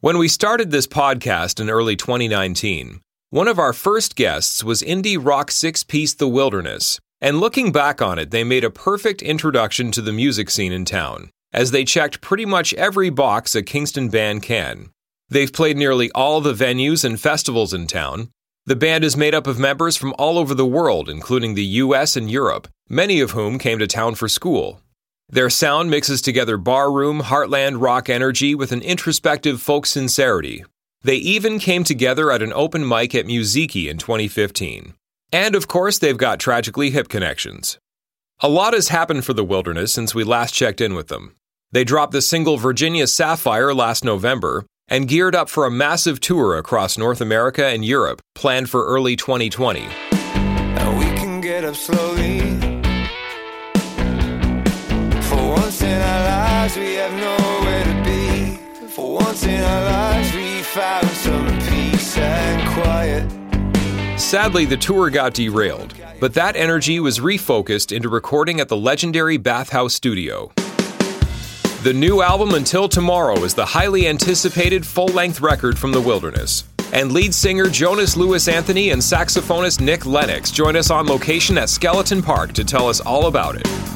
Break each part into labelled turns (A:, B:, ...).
A: When we started this podcast in early 2019, one of our first guests was indie rock six piece The Wilderness. And looking back on it, they made a perfect introduction to the music scene in town, as they checked pretty much every box a Kingston band can. They've played nearly all the venues and festivals in town. The band is made up of members from all over the world, including the US and Europe, many of whom came to town for school. Their sound mixes together barroom, heartland rock energy with an introspective folk sincerity. They even came together at an open mic at Musiikki in 2015. And of course, they've got tragically hip connections. A lot has happened for the Wilderness since we last checked in with them. They dropped the single Virginia Sapphire last November and geared up for a massive tour across North America and Europe, planned for early 2020. Sadly, the tour got derailed, but that energy was refocused into recording at the legendary Bathhouse Studio. The new album Until Tomorrow is the highly anticipated full length record from the wilderness. And lead singer Jonas Lewis Anthony and saxophonist Nick Lennox join us on location at Skeleton Park to tell us all about it.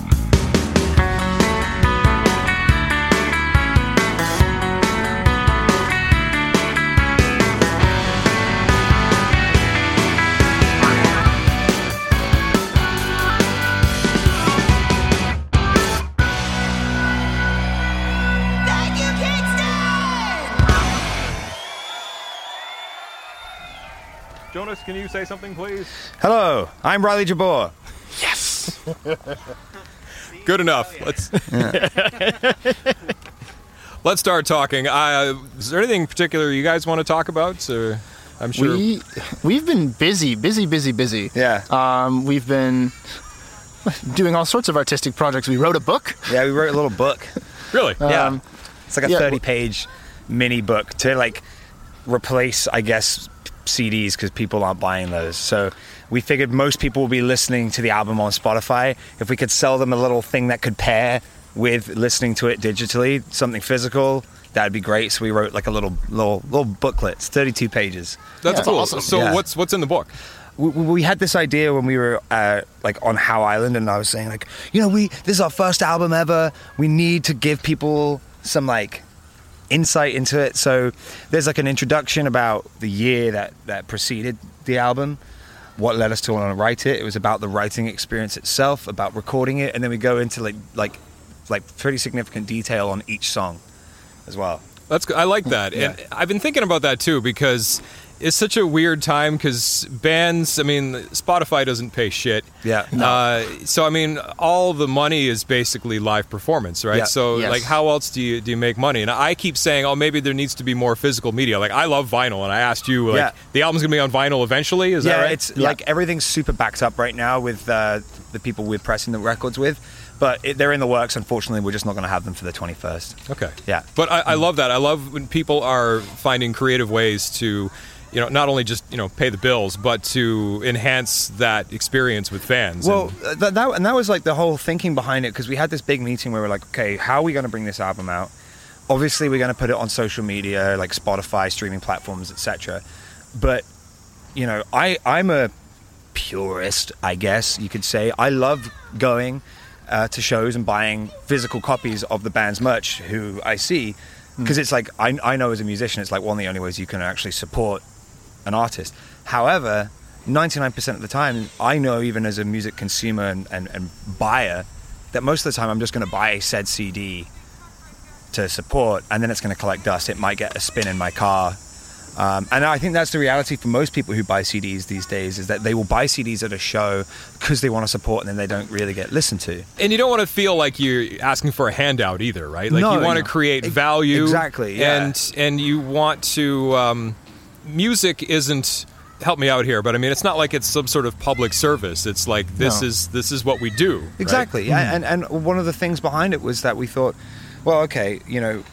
B: Jonas, can you say something, please?
C: Hello, I'm Riley Jabor. Yes.
A: Good enough. Let's let's start talking. Uh, is there anything particular you guys want to talk about? Or I'm sure.
D: We we've been busy, busy, busy, busy.
C: Yeah.
D: Um, we've been doing all sorts of artistic projects. We wrote a book.
C: Yeah, we wrote a little book.
A: really?
C: Yeah.
D: Um,
C: It's like a
D: yeah,
C: 30 page mini book to like replace, I guess, CDs because people aren't buying those. So we figured most people will be listening to the album on Spotify. If we could sell them a little thing that could pair with listening to it digitally, something physical, that'd be great. So we wrote like a little little little booklet. It's 32 pages.
A: That's
D: Yeah.
A: cool.
D: Awesome.
A: So
C: Yeah.
A: what's what's in the book?
C: we, we had this idea when we were uh, like on Howe Island, and I was saying like, you know, we this is our first album ever. We need to give people some like insight into it. So there's like an introduction about the year that that preceded the album, what led us to want to write it. It was about the writing experience itself, about recording it, and then we go into like like like pretty significant detail on each song as well.
A: That's good. I like that, and I've been thinking about that too because it's such a weird time because bands. I mean, Spotify doesn't pay shit.
C: Yeah.
A: Uh, so I mean, all the money is basically live performance, right?
C: Yeah.
A: So
D: Yes.
A: like, how else do you do you make money? And I keep saying, oh, maybe there needs to be more physical media. Like, I love vinyl, and I asked you, like,
C: Yeah.
A: the album's gonna be on vinyl eventually. Is
C: yeah,
A: that right?
C: Yeah, it's
D: Yeah.
C: like everything's super backed up right now with uh, the people we're pressing the records with, but it, they're in the works. Unfortunately, we're just not going to have them for the 21st.
A: Okay.
C: Yeah.
A: But I, I love that. I love when people are finding creative ways to, you know, not only just you know pay the bills, but to enhance that experience with fans.
C: Well,
A: And-
C: uh, that, that and that was like the whole thinking behind it because we had this big meeting where we're like, okay, how are we going to bring this album out? Obviously, we're going to put it on social media like Spotify, streaming platforms, etc. But you know, I I'm a purist, I guess you could say. I love going uh, to shows and buying physical copies of the band's merch who I see because it's like I, I know as a musician, it's like one of the only ways you can actually support an artist. However, 99% of the time, I know even as a music consumer and, and, and buyer that most of the time I'm just going to buy said CD to support and then it's going to collect dust. It might get a spin in my car. Um, and I think that's the reality for most people who buy CDs these days is that they will buy CDs at a show because they want to support and then they don't really get listened to.
A: and you don't want to feel like you're asking for a handout either, right? Like
C: No,
A: you want to create value,
C: exactly, yeah.
A: and and you want to. Um, music isn't. Help me out here, but I mean, it's not like it's some sort of public service. It's like this
D: No.
A: is this is what we do. right?
C: Exactly. Yeah. And, and one of the things behind it was that we thought, well, okay, you know,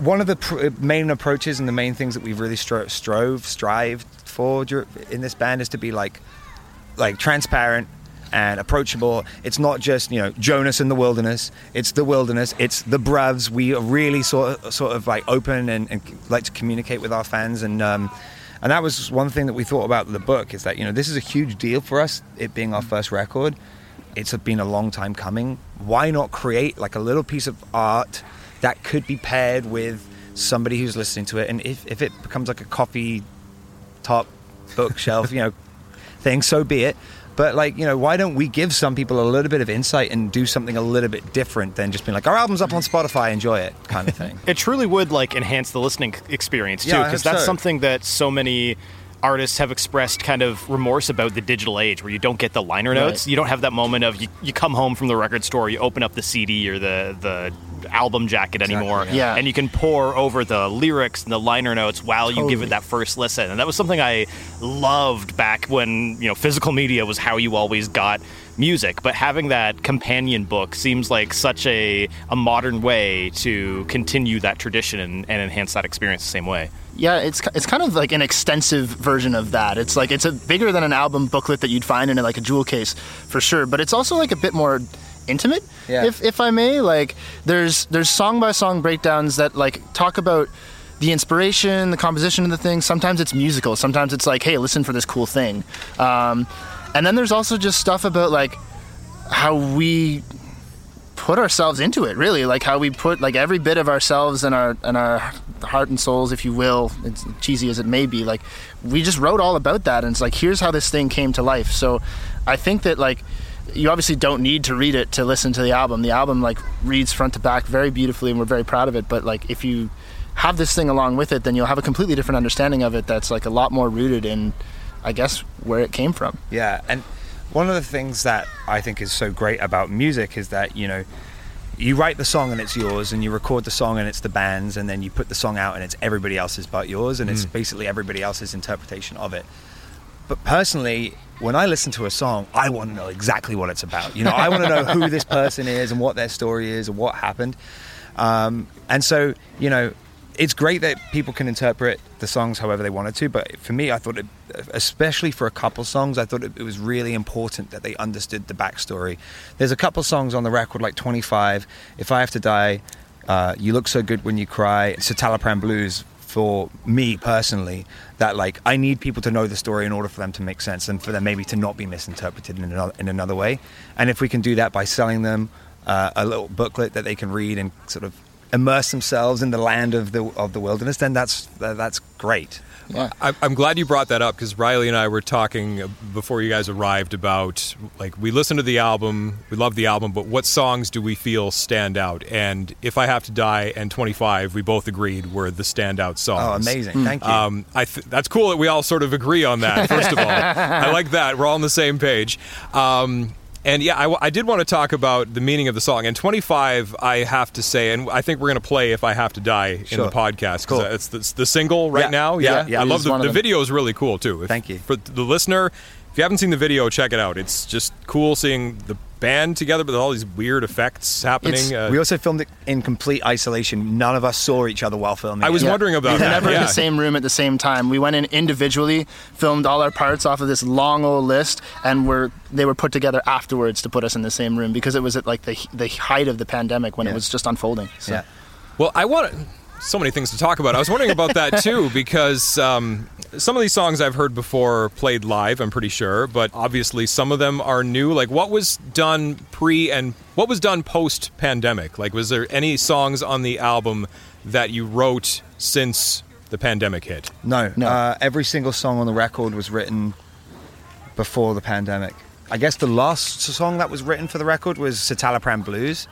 C: one of the pr- main approaches and the main things that we've really stro- strove, strived for in this band is to be like, like transparent, and approachable. It's not just you know Jonas in the wilderness. It's the wilderness. It's the Bravs. We are really sort of, sort of like open and, and like to communicate with our fans and. Um, and that was one thing that we thought about the book is that you know this is a huge deal for us, it being our first record. It's been a long time coming. Why not create like a little piece of art that could be paired with somebody who's listening to it, and if, if it becomes like a coffee top bookshelf, you know, thing, so be it. But like, you know, why don't we give some people a little bit of insight and do something a little bit different than just being like, our album's up on Spotify, enjoy it, kind of thing.
B: It truly would like enhance the listening experience too, because
C: hope
B: that's
C: so.
B: something that so many artists have expressed kind of remorse about the digital age where you don't get the liner notes.
D: Right.
B: You don't have that moment of you, you come home from the record store, you open up the CD or the the album jacket anymore,
D: yeah.
B: And you can pour over the lyrics and the liner notes while you give it that first listen. And that was something I loved back when you know physical media was how you always got music. But having that companion book seems like such a a modern way to continue that tradition and, and enhance that experience the same way.
D: Yeah, it's it's kind of like an extensive version of that. It's like it's a bigger than an album booklet that you'd find in like a jewel case for sure, but it's also like a bit more intimate,
C: Yeah.
D: if if I may. Like there's there's song by song breakdowns that like talk about the inspiration, the composition of the thing. Sometimes it's musical. Sometimes it's like, hey, listen for this cool thing. Um, and then there's also just stuff about like how we put ourselves into it really like how we put like every bit of ourselves and our and our heart and souls if you will it's cheesy as it may be like we just wrote all about that and it's like here's how this thing came to life. So i think that like you obviously don't need to read it to listen to the album. The album like reads front to back very beautifully and we're very proud of it but like if you have this thing along with it then you'll have a completely different understanding of it that's like a lot more rooted in i guess where it came from.
C: Yeah, and one of the things that I think is so great about music is that you know you write the song and it's yours, and you record the song and it's the band's, and then you put the song out and it's everybody else's but yours, and it's basically everybody else's interpretation of it. But personally, when I listen to a song, I want to know exactly what it's about. You know, I want to know who this person is and what their story is and what happened. Um, and so, you know, it's great that people can interpret the songs however they wanted to. But for me, I thought, it, especially for a couple songs, I thought it, it was really important that they understood the backstory. There's a couple songs on the record, like 25, If I Have to Die, uh, You Look So Good When You Cry, Citalopram Blues. For me personally, that like I need people to know the story in order for them to make sense and for them maybe to not be misinterpreted in another in another way. And if we can do that by selling them uh, a little booklet that they can read and sort of immerse themselves in the land of the of the wilderness, then that's uh, that's great.
D: yeah
A: I- I'm glad you brought that up because Riley and I were talking before you guys arrived about like we listened to the album, we love the album, but what songs do we feel stand out? And if I have to die and 25, we both agreed were the standout songs.
C: Oh, amazing! Thank you.
A: Um, I th- that's cool that we all sort of agree on that. First of all, I like that we're all on the same page. Um, and yeah, I, w- I did want to talk about the meaning of the song. And 25, I have to say, and I think we're going to play "If I Have to Die" in
C: Sure.
A: the podcast
C: Cool.
A: because it's the, it's the single right
C: Yeah.
A: now.
C: Yeah,
A: Yeah,
C: yeah.
A: I love the, the video is really cool too. If-
C: Thank you.
A: for the listener. If you haven't seen the video, check it out. It's just cool seeing the band together with all these weird effects happening. Uh,
C: we also filmed it in complete isolation. None of us saw each other while filming.
A: I was
C: it.
D: Yeah.
A: wondering about
D: we
A: that.
D: never in the same room at the same time. We went in individually, filmed all our parts off of this long old list, and were they were put together afterwards to put us in the same room because it was at like the the height of the pandemic when
C: Yeah.
D: it was just unfolding. So.
C: Yeah.
A: Well, I want so many things to talk about. I was wondering about that too because um, some of these songs I've heard before played live. I'm pretty sure, but obviously some of them are new. Like what was done pre and what was done post pandemic? Like was there any songs on the album that you wrote since the pandemic hit?
C: No,
D: No.
C: Uh, every single song on the record was written before the pandemic. I guess the last song that was written for the record was Citalopram Blues.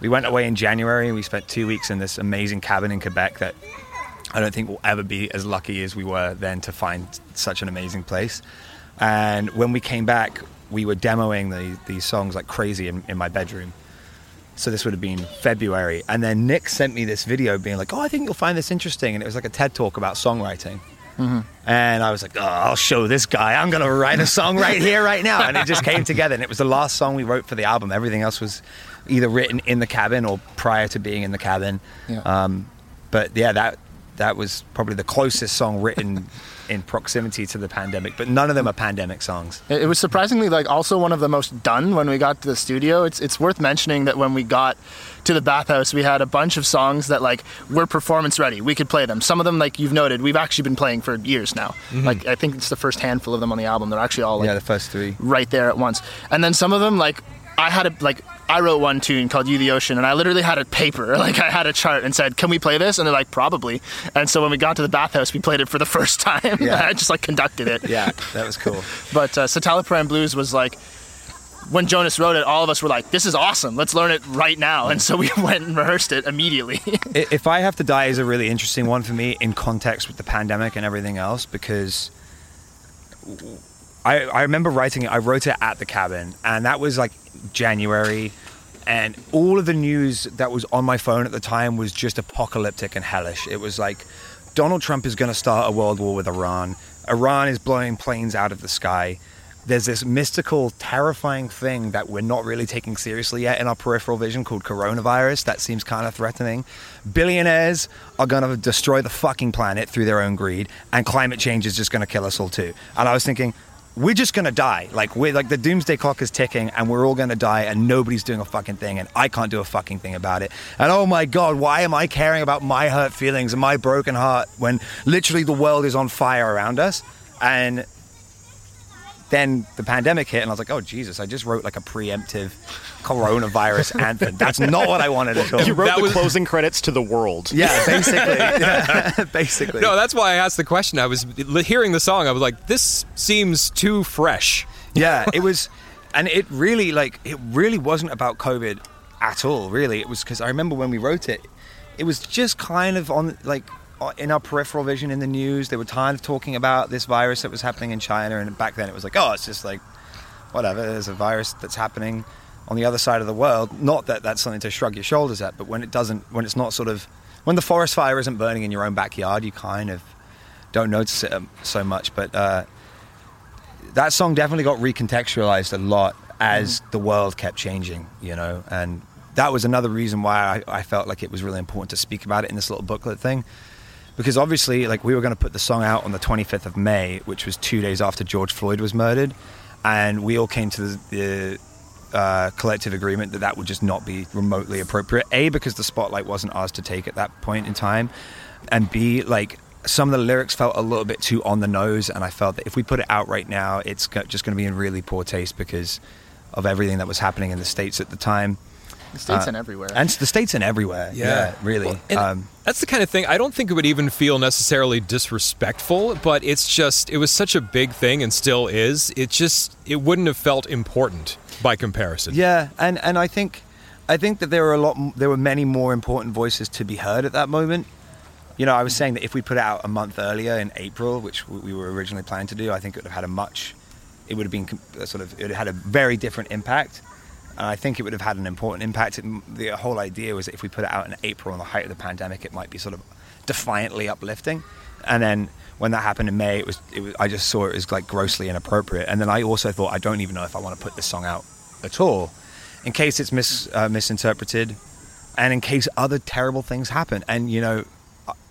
C: We went away in January and we spent two weeks in this amazing cabin in Quebec that I don't think we'll ever be as lucky as we were then to find such an amazing place. And when we came back, we were demoing the, these songs like crazy in, in my bedroom. So this would have been February. And then Nick sent me this video being like, oh, I think you'll find this interesting. And it was like a TED talk about songwriting. And I was like, oh, I'll show this guy. I'm going to write a song right here, right now. And it just came together. And it was the last song we wrote for the album. Everything else was either written in the cabin or prior to being in the cabin.
D: Yeah.
C: Um, but yeah, that that was probably the closest song written in proximity to the pandemic. But none of them are pandemic songs.
D: It was surprisingly like also one of the most done when we got to the studio. It's it's worth mentioning that when we got to the bathhouse, we had a bunch of songs that like were performance ready. We could play them. Some of them, like you've noted, we've actually been playing for years now. Mm-hmm. Like I think it's the first handful of them on the album. They're actually all like
C: yeah, the first three.
D: right there at once. And then some of them, like I had a like I wrote one tune called "You the Ocean," and I literally had a paper, like I had a chart, and said, "Can we play this?" And they're like, "Probably." And so when we got to the bathhouse, we played it for the first time.
C: Yeah.
D: I just like conducted it.
C: Yeah, that was cool.
D: But uh, Citalopram Blues was like. When Jonas wrote it, all of us were like, "This is awesome! Let's learn it right now!" And so we went and rehearsed it immediately.
C: If I have to die is a really interesting one for me in context with the pandemic and everything else because I, I remember writing it. I wrote it at the cabin, and that was like January, and all of the news that was on my phone at the time was just apocalyptic and hellish. It was like Donald Trump is going to start a world war with Iran. Iran is blowing planes out of the sky. There's this mystical, terrifying thing that we're not really taking seriously yet in our peripheral vision called coronavirus. That seems kind of threatening. Billionaires are going to destroy the fucking planet through their own greed, and climate change is just going to kill us all too. And I was thinking, we're just gonna die. Like we're like the doomsday clock is ticking, and we're all gonna die, and nobody's doing a fucking thing, and I can't do a fucking thing about it. And oh my god, why am I caring about my hurt feelings and my broken heart when literally the world is on fire around us? And then the pandemic hit, and I was like, oh Jesus, I just wrote like a preemptive coronavirus anthem. That's not what I wanted at all.
B: You wrote
A: That
B: the
A: was-
B: closing credits to the world.
C: yeah, basically, yeah, basically.
A: No, that's why I asked the question. I was hearing the song. I was like, this seems too fresh.
C: yeah it was and it really like it really wasn't about covid at all really it was because i remember when we wrote it it was just kind of on like in our peripheral vision in the news they were kind of talking about this virus that was happening in china and back then it was like oh it's just like whatever there's a virus that's happening on the other side of the world not that that's something to shrug your shoulders at but when it doesn't when it's not sort of when the forest fire isn't burning in your own backyard you kind of don't notice it um, so much but uh that song definitely got recontextualized a lot as the world kept changing, you know, and that was another reason why I, I felt like it was really important to speak about it in this little booklet thing. Because obviously, like, we were going to put the song out on the 25th of May, which was two days after George Floyd was murdered, and we all came to the, the uh, collective agreement that that would just not be remotely appropriate. A, because the spotlight wasn't ours to take at that point in time, and B, like, some of the lyrics felt a little bit too on the nose, and I felt that if we put it out right now, it's just going to be in really poor taste because of everything that was happening in the states at the time,
D: the states
C: Uh,
D: and everywhere.
C: and the states and everywhere. Yeah, really.
A: Well,
C: um,
A: that's the kind of thing I don't think it would even feel necessarily disrespectful, but it's just it was such a big thing and still is. It just it wouldn't have felt important by comparison.
C: yeah, and and I think I think that there were a lot. There were many more important voices to be heard at that moment. You know, I was saying that if we put it out a month earlier in April, which we were originally planning to do, I think it would have had a much. It would have been uh, sort of. It had a very different impact. And I think it would have had an important impact. It, the whole idea was that if we put it out in April, on the height of the pandemic, it might be sort of defiantly uplifting. And then when that happened in May, it was, it was I just saw it as like grossly inappropriate. And then I also thought I don't even know if I want to put this song out at all, in case it's mis, uh, misinterpreted, and in case other terrible things happen. And you know,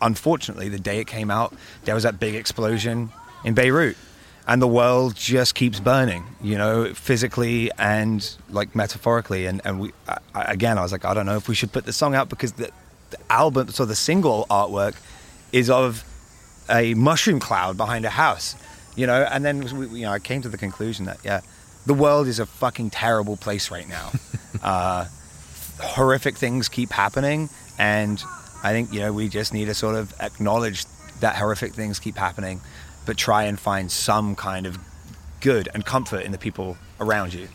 C: unfortunately, the day it came out, there was that big explosion in Beirut, and the world just keeps burning. You know, physically and like metaphorically. And and we I, again, I was like, I don't know if we should put the song out because the, the album, so the single artwork, is of a mushroom cloud behind a house. You know, and then we, you know, I came to the conclusion that yeah, the world is a fucking terrible place right now. uh, horrific things keep happening and i think you know we just need to sort of acknowledge that horrific things keep happening but try and find some kind of good and comfort in the people around you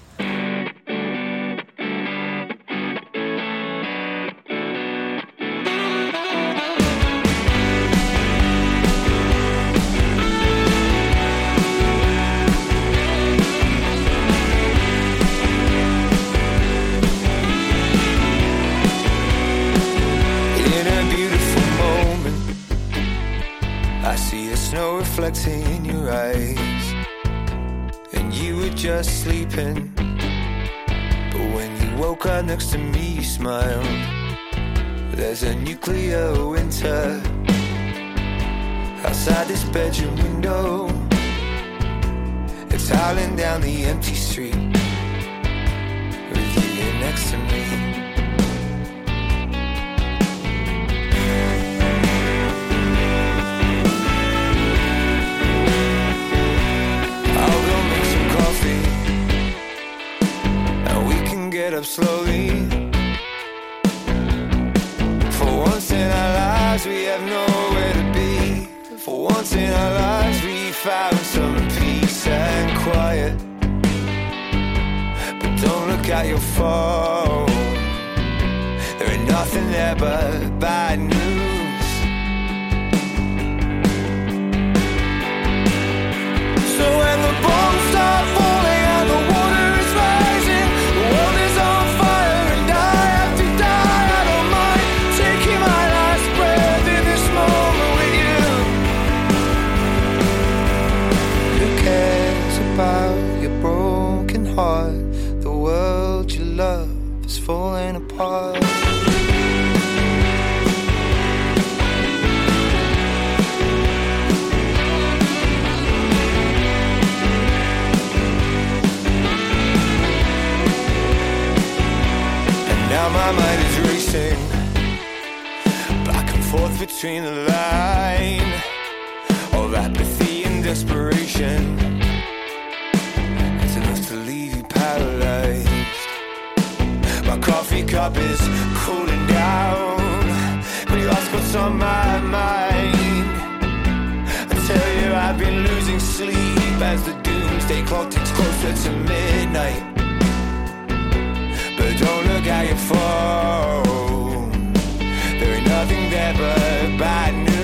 E: between the line of apathy and desperation. It's enough to leave you paralyzed. My coffee cup is cooling down, but you ask what's on my mind. I tell you, I've been losing sleep as the doomsday clock ticks closer to midnight. But don't look at your phone nothing there but bad news.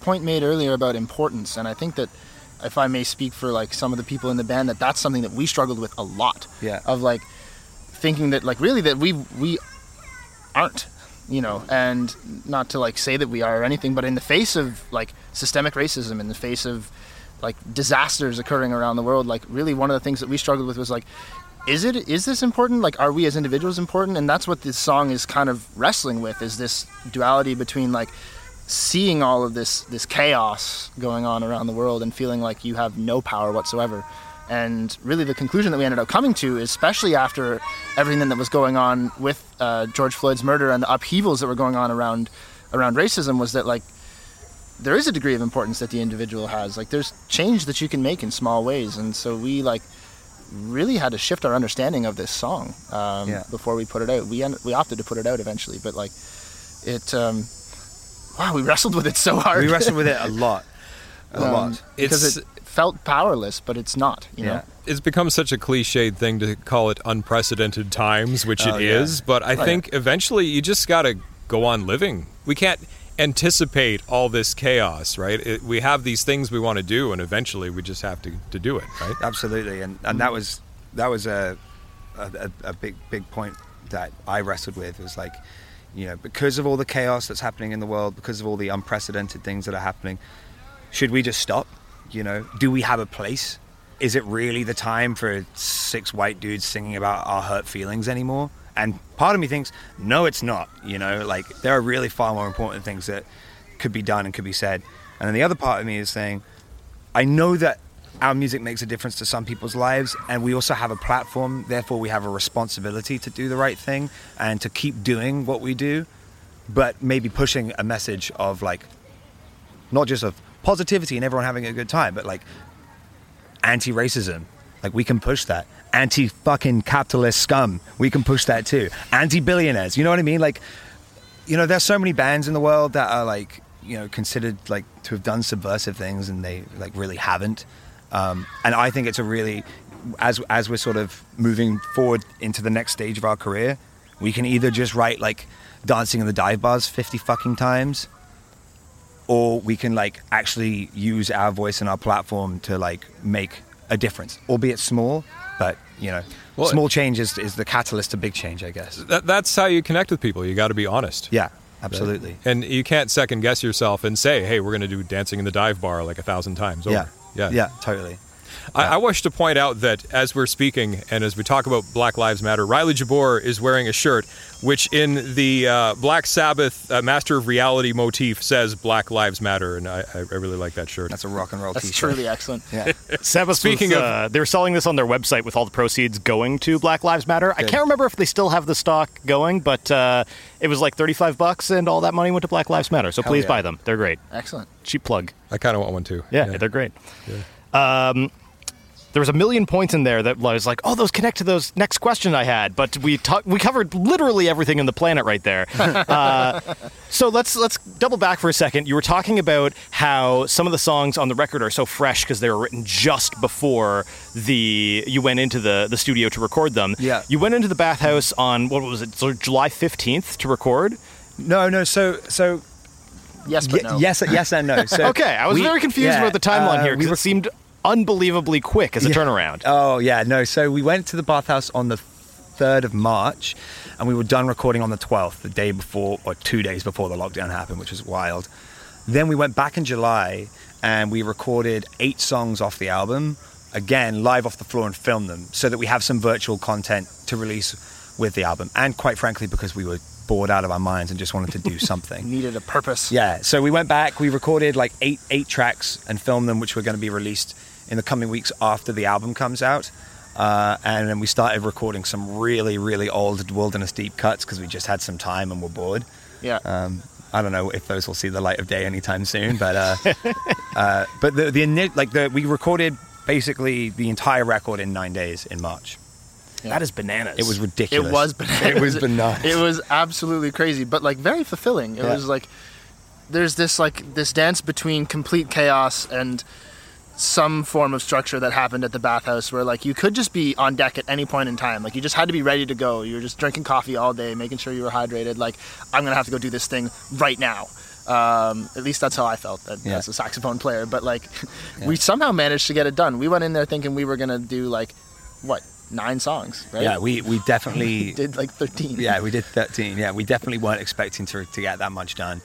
D: point made earlier about importance, and I think that if I may speak for like some of the people in the band, that that's something that we struggled with a lot.
C: Yeah.
D: Of like thinking that like really that we we aren't, you know, and not to like say that we are or anything, but in the face of like systemic racism, in the face of like disasters occurring around the world, like really one of the things that we struggled with was like is it is this important like are we as individuals important and that's what this song is kind of wrestling with is this duality between like seeing all of this this chaos going on around the world and feeling like you have no power whatsoever. And really, the conclusion that we ended up coming to, especially after everything that was going on with uh, George Floyd's murder and the upheavals that were going on around around racism, was that like there is a degree of importance that the individual has. Like there's change that you can make in small ways, and so we like really had to shift our understanding of this song um,
C: yeah.
D: before we put it out. We end, we opted to put it out eventually, but like it. Um, wow, we wrestled with it so hard.
C: We wrestled with it a lot, a
D: Um,
C: lot.
D: because
A: It's-
D: it felt powerless, but it's not. You
C: Yeah.
D: know.
A: it's become such a cliched thing to call it unprecedented times, which
C: Oh,
A: it
C: yeah.
A: is. But I
D: yeah.
A: think eventually you just got to go on living. We can't anticipate all this chaos, right? It, we have these things we want to do, and eventually we just have to, to do it, right?
C: Absolutely, and and that was that was a a, a a big big point that I wrestled with was like, you know, because of all the chaos that's happening in the world, because of all the unprecedented things that are happening, should we just stop? You know, do we have a place? Is it really the time for six white dudes singing about our hurt feelings anymore? And part of me thinks, no, it's not. You know, like there are really far more important things that could be done and could be said. And then the other part of me is saying, I know that our music makes a difference to some people's lives, and we also have a platform. Therefore, we have a responsibility to do the right thing and to keep doing what we do, but maybe pushing a message of like, not just of positivity and everyone having a good time, but like anti-racism. Like we can push that. Anti fucking capitalist scum. We can push that too. Anti billionaires. You know what I mean? Like, you know, there's so many bands in the world that are like, you know, considered like to have done subversive things and they like really haven't. Um, and I think it's a really, as as we're sort of moving forward into the next stage of our career, we can either just write like dancing in the dive bars 50 fucking times or we can like actually use our voice and our platform to like make a difference, albeit small, but you know,
A: Well,
C: small change is, is the catalyst to big change, I guess.
A: That, that's how you connect with people. You got to be honest.
C: Yeah, absolutely.
A: And you can't second guess yourself and say, "Hey, we're going to do dancing in the dive bar like a thousand times." Over.
C: Yeah,
A: yeah,
C: yeah, totally.
A: I, I wish to point out that as we're speaking and as we talk about Black Lives Matter, Riley Jabor is wearing a shirt which, in the uh, Black Sabbath uh, Master of Reality motif, says "Black Lives Matter," and I, I I really like that shirt.
C: That's a rock and roll
D: That's
C: t-shirt.
D: truly excellent.
C: Yeah,
B: Sabbath
A: Speaking
B: was,
A: of-
B: uh, they were selling this on their website with all the proceeds going to Black Lives Matter. I can't remember if they still have the stock going, but uh, it was like 35 bucks and all that money went to Black Lives Matter. So
C: Hell
B: please
C: yeah.
B: buy them. They're great.
D: Excellent.
B: Cheap plug.
A: I kind of want one too.
B: Yeah, they're great. Um, there was a million points in there that was like, oh, those connect to those next question I had, but we ta- we covered literally everything in the planet right there. uh, so let's let's double back for a second. You were talking about how some of the songs on the record are so fresh because they were written just before the you went into the the studio to record them.
C: Yeah.
B: you went into the bathhouse on what was it, so July fifteenth to record.
C: no, no. So, so
D: Yes, but
C: Ye-
D: no.
C: yes, yes and no. So
B: Okay, I was
C: we-
B: very confused
C: yeah,
B: about the timeline
C: uh,
B: here
C: we
B: because it seemed unbelievably quick as a
C: Yeah.
B: turnaround.
C: Oh yeah, no. So we went to the bathhouse on the third of March, and we were done recording on the twelfth, the day before or two days before the lockdown happened, which was wild. Then we went back in July, and we recorded eight songs off the album, again live off the floor and filmed them, so that we have some virtual content to release with the album. And quite frankly, because we were bored out of our minds and just wanted to do something.
D: Needed a purpose.
C: Yeah, so we went back, we recorded like eight eight tracks and filmed them, which were going to be released in the coming weeks after the album comes out. Uh, and then we started recording some really, really old Wilderness Deep cuts because we just had some time and were bored.
D: Yeah.
C: Um, I don't know if those will see the light of day anytime soon, but uh, uh, but the the ini- like the we recorded basically the entire record in nine days in March.
B: That is bananas.
C: It was ridiculous.
D: It was bananas.
C: It was bananas.
D: It was absolutely crazy, but like very fulfilling. It
C: Yeah.
D: was like there's this like this dance between complete chaos and some form of structure that happened at the bathhouse where like you could just be on deck at any point in time. Like you just had to be ready to go. You were just drinking coffee all day making sure you were hydrated. Like i'm gonna have to go do this thing right now. Um, at least that's how i felt as,
C: Yeah.
D: as a saxophone player. But like we somehow managed to get it done. We went in there thinking we were gonna do like what nine songs right?
C: Yeah, we we definitely
D: did like 13
C: Yeah, we did 13. Yeah, we definitely weren't expecting to, to get that much done.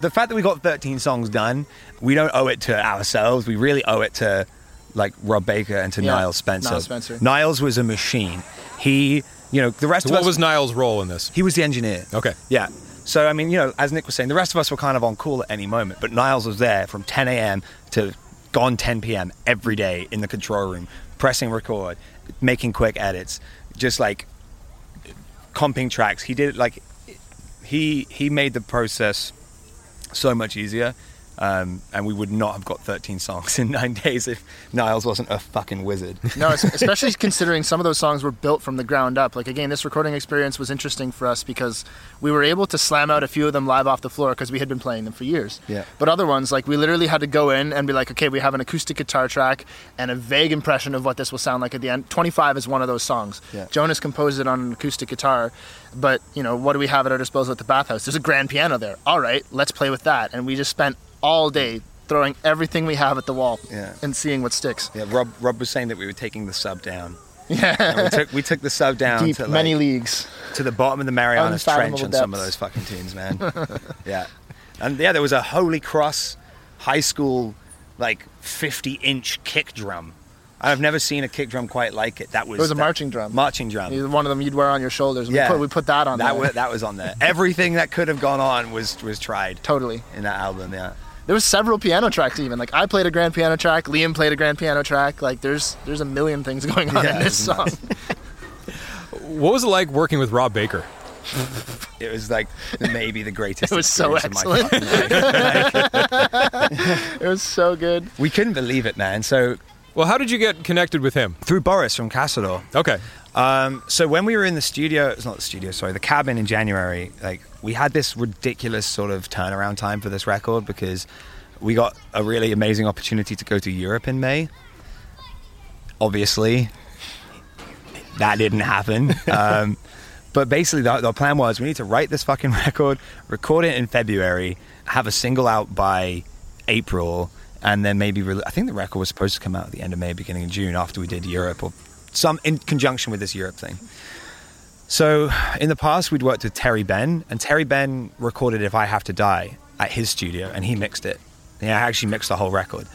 C: But the fact that we got 13 songs done, we don't owe it to ourselves. We really owe it to like Rob Baker and to
D: Yeah,
C: Nyles Spencer.
D: Nyles Spencer.
C: Nyles was a machine. He, you know, the rest
A: So
C: of
A: what
C: us
A: was Nyles's role in this?
C: he was the engineer.
A: Okay.
C: Yeah. So I mean, you know, as Nick was saying, the rest of us were kind of on call at any moment, but Nyles was there from 10 a.m. to gone 10 p.m. every day in the control room, pressing record, making quick edits, just like comping tracks. He did it like he he made the process so much easier. Um, and we would not have got 13 songs in nine days if Nyles wasn't a fucking wizard.
D: No, especially considering some of those songs were built from the ground up. Like again, this recording experience was interesting for us because we were able to slam out a few of them live off the floor because we had been playing them for years.
C: Yeah.
D: But other ones, like we literally had to go in and be like, okay, we have an acoustic guitar track and a vague impression of what this will sound like at the end. 25 is one of those songs.
C: Yeah.
D: Jonas composed it on an acoustic guitar, but you know, what do we have at our disposal at the bathhouse? There's a grand piano there. All right, let's play with that. And we just spent all day throwing everything we have at the wall
C: Yeah.
D: and seeing what sticks.
C: Yeah, Rob Rob was saying that we were taking the sub down.
D: Yeah.
C: We took we took the sub down
D: Deep,
C: to like,
D: many leagues.
C: to the bottom of the Marianas Trench on some of those fucking tunes, man. yeah, and yeah, there was a Holy Cross high school like 50 inch kick drum. I've never seen a kick drum quite like it. That was
D: It was a marching drum.
C: Marching drum.
D: One of them you'd wear on your shoulders. We
C: Yeah.
D: put, we put that on
C: that
D: there.
C: was that was on there. Everything that could have gone on was was tried
D: totally.
C: in that album. Yeah.
D: There was several piano tracks even. Like I played a grand piano track. Liam played a grand piano track. Like there's there's a million things going on
C: Yeah,
D: in this
C: it's
D: song.
A: What was it like working with Rob Baker?
C: It was like maybe the greatest.
D: It was so
C: experience of my
D: excellent. it was so good.
C: we couldn't believe it, man. So
A: Well, how did you get connected with him?
C: through Boris from Kasador.
A: Okay.
C: Um, so when we were in the studio, it's not the studio, sorry, the cabin in January, like we had this ridiculous sort of turnaround time for this record because we got a really amazing opportunity to go to Europe in May. Obviously, that didn't happen. Um, but basically, the, the plan was we need to write this fucking record, record it in February, have a single out by April, and then maybe re- I think the record was supposed to come out at the end of May, beginning of June after we did Europe or some in conjunction with this Europe thing. So in the past, we'd worked with Terry Ben, and Terry Ben recorded "If I Have to Die" at his studio, and he mixed it. Yeah, I actually mixed the whole record.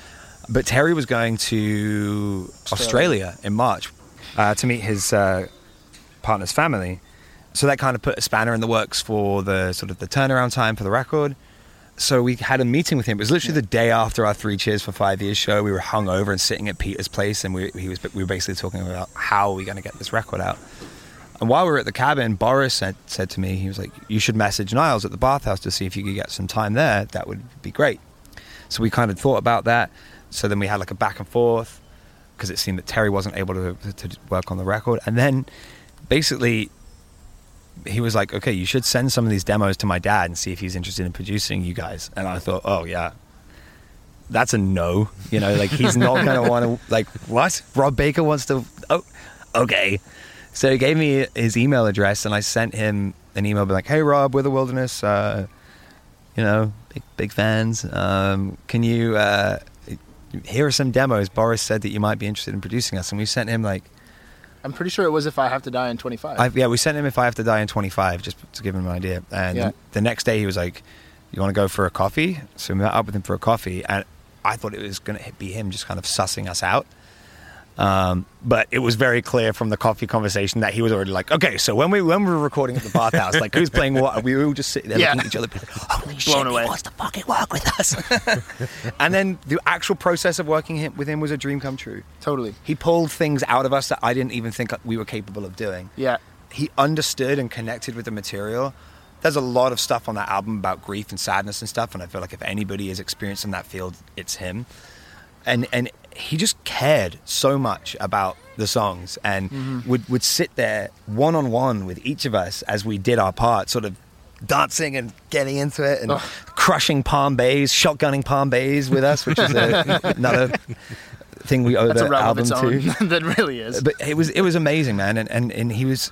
C: But Terry was going to Australia, in March uh, to meet his uh, partner's family. So that kind of put a spanner in the works for the sort of the turnaround time for the record. So we had a meeting with him. It was literally the day after our Three Cheers for Five Years show. We were hungover and sitting at Peter's place, and we, he was we were basically talking about how are we going to get this record out. And while we were at the cabin, Boris said, said to me, he was like, "You should message Nyles at the bathhouse to see if you could get some time there. That would be great." So we kind of thought about that. So then we had like a back and forth because it seemed that Terry wasn't able to, to work on the record. And then basically he was like, okay, you should send some of these demos to my dad and see if he's interested in producing you guys. And I thought, oh, yeah, that's a no. You know, like he's not going to want to, like, what? Rob Baker wants to, oh, okay. So he gave me his email address and I sent him an email being like, hey, Rob, we're the Wilderness. Uh, you know, big, big fans. Um, can you, uh, here are some demos. Boris said that you might be interested in producing us. And we sent him like,
D: I'm pretty sure it was if I have to die in 25.
C: I, yeah, we sent him if I have to die in 25, just to give him an idea. And
D: Yeah.
C: the next day he was like, "You want to go for a coffee?" So we met up with him for a coffee, and I thought it was going to be him just kind of sussing us out. Um, but it was very clear from the coffee conversation that he was already like, "Okay, so when we when we were recording at the bathhouse, like who's playing what?" We were all just sitting there
D: Yeah.
C: looking at each other, like, "Holy shit,
D: Blown
C: he
D: away.
C: wants to fucking work with us." and then the actual process of working him, with him was a dream come true.
D: totally.
C: He pulled things out of us that I didn't even think we were capable of doing
D: Yeah.
C: he understood and connected with the material. There's a lot of stuff on that album about grief and sadness and stuff, and I feel like if anybody is experienced in that field, it's him. And and he just cared so much about the songs and mm-hmm. would would sit there one on one with each of us as we did our part, sort of dancing and getting into it and crushing Palm Bays, shotgunning Palm Bays with us, which is a, another thing we owe
D: That's
C: the album to
D: that really is.
C: but it was it was amazing, man. And, and and he was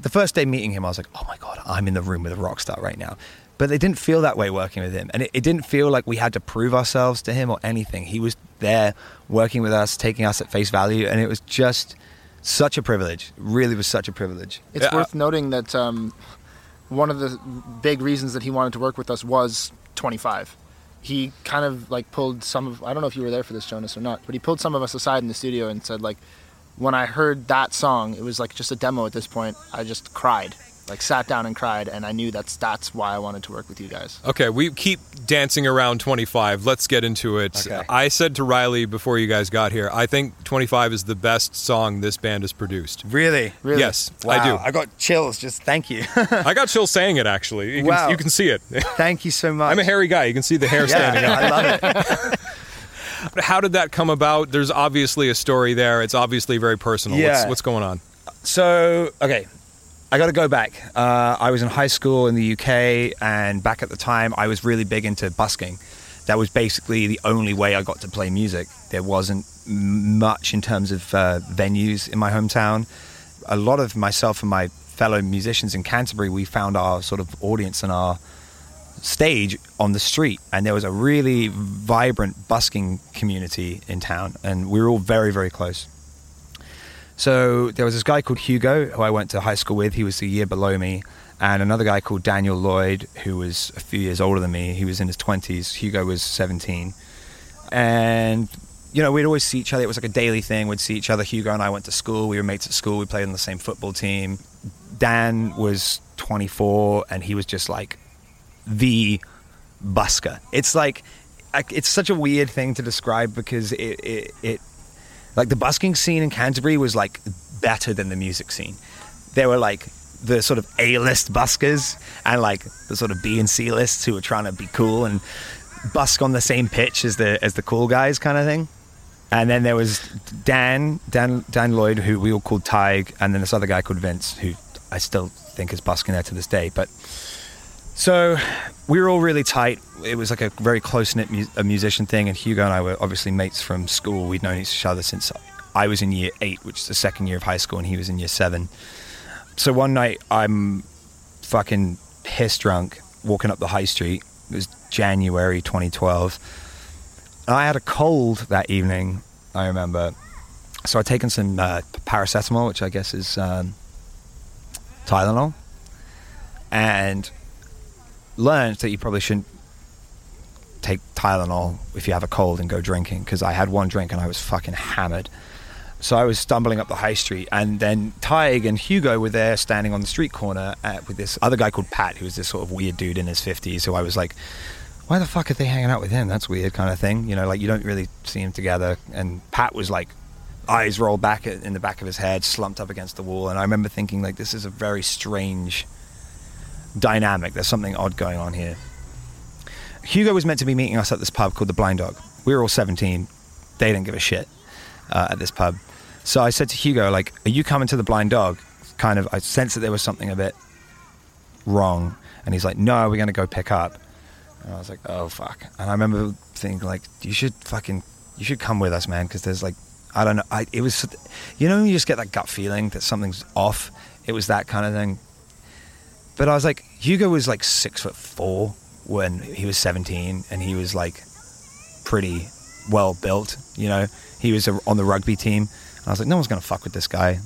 C: the first day meeting him. I was like, oh my god, I'm in the room with a rock star right now. But it didn't feel that way working with him, and it, it didn't feel like we had to prove ourselves to him or anything. He was there working with us, taking us at face value, and it was just such a privilege. Really was such a privilege.
D: It's
A: Yeah,
D: worth noting that um, one of the big reasons that he wanted to work with us was 25. He kind of like pulled some of I don't know if you were there for this Jonas or not, but he pulled some of us aside in the studio and said like when I heard that song, it was like just a demo at this point. I just cried. Like sat down and cried, and I knew that's that's why I wanted to work with you guys.
A: Okay, we keep dancing around 25. Let's get into it.
C: Okay.
A: I said to Riley before you guys got here, I think 25 is the best song this band has produced.
C: Really?
D: Really?
A: Yes,
C: Wow,
A: I do.
C: I got chills. Just thank you.
A: I got chills saying it actually. You can,
C: Wow.
A: you can see it.
C: thank you so much.
A: I'm a hairy guy. You can see the hair standing up.
C: I love it.
A: How did that come about? There's obviously a story there. It's obviously very personal. What's,
C: Yeah.
A: what's going on?
C: So, okay, I got to go back. Uh, I was in high school in the UK, and back at the time, I was really big into busking. That was basically the only way I got to play music. There wasn't much in terms of uh, venues in my hometown. A lot of myself and my fellow musicians in Canterbury, we found our sort of audience and our stage on the street and there was a really vibrant busking community in town and we were all very very close so there was this guy called Hugo who I went to high school with. He was a year below me, and another guy called Daniel Lloyd who was a few years older than me. He was in his twenties. Hugo was seventeen, and you know we'd always see each other. It was like a daily thing. We'd see each other. Hugo and I went to school. We were mates at school. We played on the same football team. Dan was twenty four, and he was just like the busker. It's like it's such a weird thing to describe because it, it, it like the busking scene in Canterbury was like better than the music scene. There were like the sort of A-list buskers and like the sort of B and C lists who were trying to be cool and busk on the same pitch as the as the cool guys kind of thing. And then there was Dan, Dan, Dan Lloyd, who we all called Tig, and then this other guy called Vince, who I still think is busking there to this day. But so we were all really tight. It was like a very close knit mu- a musician thing, and Hugo and I were obviously mates from school. We'd known each other since I was in year eight, which is the second year of high school, and he was in year seven. So one night I'm fucking piss drunk walking up the high street. It was January 2012. And I had a cold that evening, I remember. So I'd taken some uh, paracetamol, which I guess is um, Tylenol, and learned that you probably shouldn't take Tylenol if you have a cold and go drinking because I had one drink and I was fucking hammered. So I was stumbling up the high street, and then Tig and Hugo were there standing on the street corner uh, with this other guy called Pat, who was this sort of weird dude in his 50s. So I was like, why the fuck are they hanging out with him? That's weird, kind of thing. You know, like you don't really see them together. And Pat was like, eyes rolled back in the back of his head, slumped up against the wall. And I remember thinking, like, this is a very strange dynamic. There's something odd going on here. Hugo was meant to be meeting us at this pub called the Blind Dog. We were all 17. They didn't give a shit uh, at this pub. So I said to Hugo, like, are you coming to the Blind Dog? Kind of, I sensed that there was something a bit wrong. And he's like, no, we're going to go pick up. And I was like, oh, fuck. And I remember thinking, like, you should fucking, you should come with us, man, because there's like, I don't know. I, it was, you know, you just get that gut feeling that something's off. It was that kind of thing. But I was like, Hugo was like six foot four when he was 17, and he was like pretty well built. You know, he was on the rugby team. And I was like, no one's gonna fuck with this guy.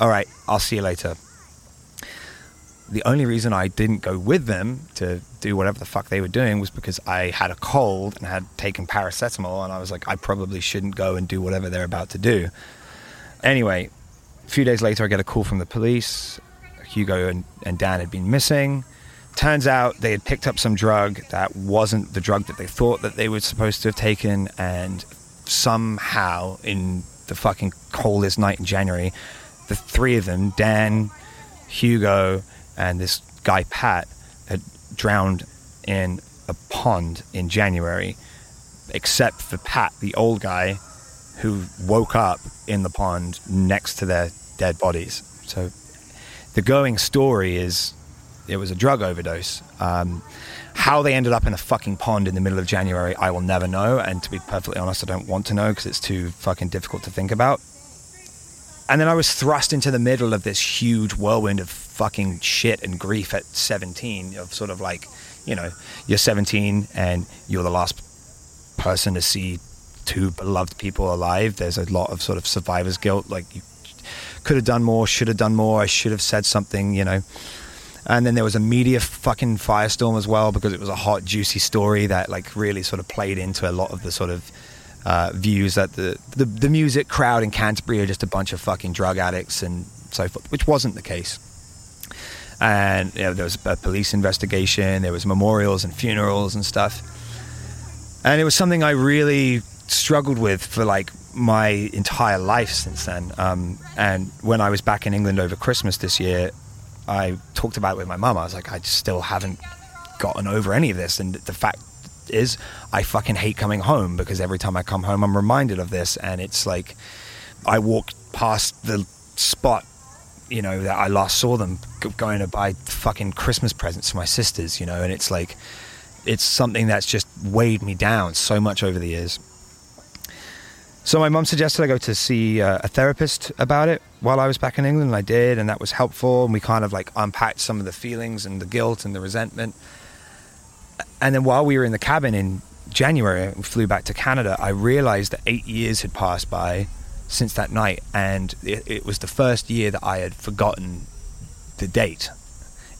C: All right, I'll see you later. The only reason I didn't go with them to do whatever the fuck they were doing was because I had a cold and had taken paracetamol, and I was like, I probably shouldn't go and do whatever they're about to do. Anyway, a few days later, I get a call from the police. Hugo and, and Dan had been missing. Turns out they had picked up some drug that wasn't the drug that they thought that they were supposed to have taken, and somehow in the fucking coldest night in January, the three of them, Dan, Hugo, and this guy Pat, had drowned in a pond in January, except for Pat, the old guy, who woke up in the pond next to their dead bodies. So the going story is it was a drug overdose. Um, how they ended up in a fucking pond in the middle of January, I will never know. And to be perfectly honest, I don't want to know because it's too fucking difficult to think about. And then I was thrust into the middle of this huge whirlwind of fucking shit and grief at 17, of sort of like, you know, you're 17 and you're the last person to see two beloved people alive. There's a lot of sort of survivor's guilt. Like, you could have done more, should have done more, I should have said something, you know. And then there was a media fucking firestorm as well because it was a hot, juicy story that like really sort of played into a lot of the sort of uh, views that the, the the music crowd in Canterbury are just a bunch of fucking drug addicts and so forth, which wasn't the case. and you know, there was a police investigation, there was memorials and funerals and stuff, and it was something I really struggled with for like my entire life since then. Um, and when I was back in England over Christmas this year, I talked about it with my mum. I was like, I still haven't gotten over any of this, and the fact is, I fucking hate coming home because every time I come home, I'm reminded of this, and it's like I walked past the spot, you know, that I last saw them going to buy fucking Christmas presents for my sisters, you know, and it's like it's something that's just weighed me down so much over the years. So my mum suggested I go to see uh, a therapist about it while I was back in England, and I did, and that was helpful. And we kind of like unpacked some of the feelings and the guilt and the resentment. And then while we were in the cabin in January, we flew back to Canada. I realized that eight years had passed by since that night, and it, it was the first year that I had forgotten the date.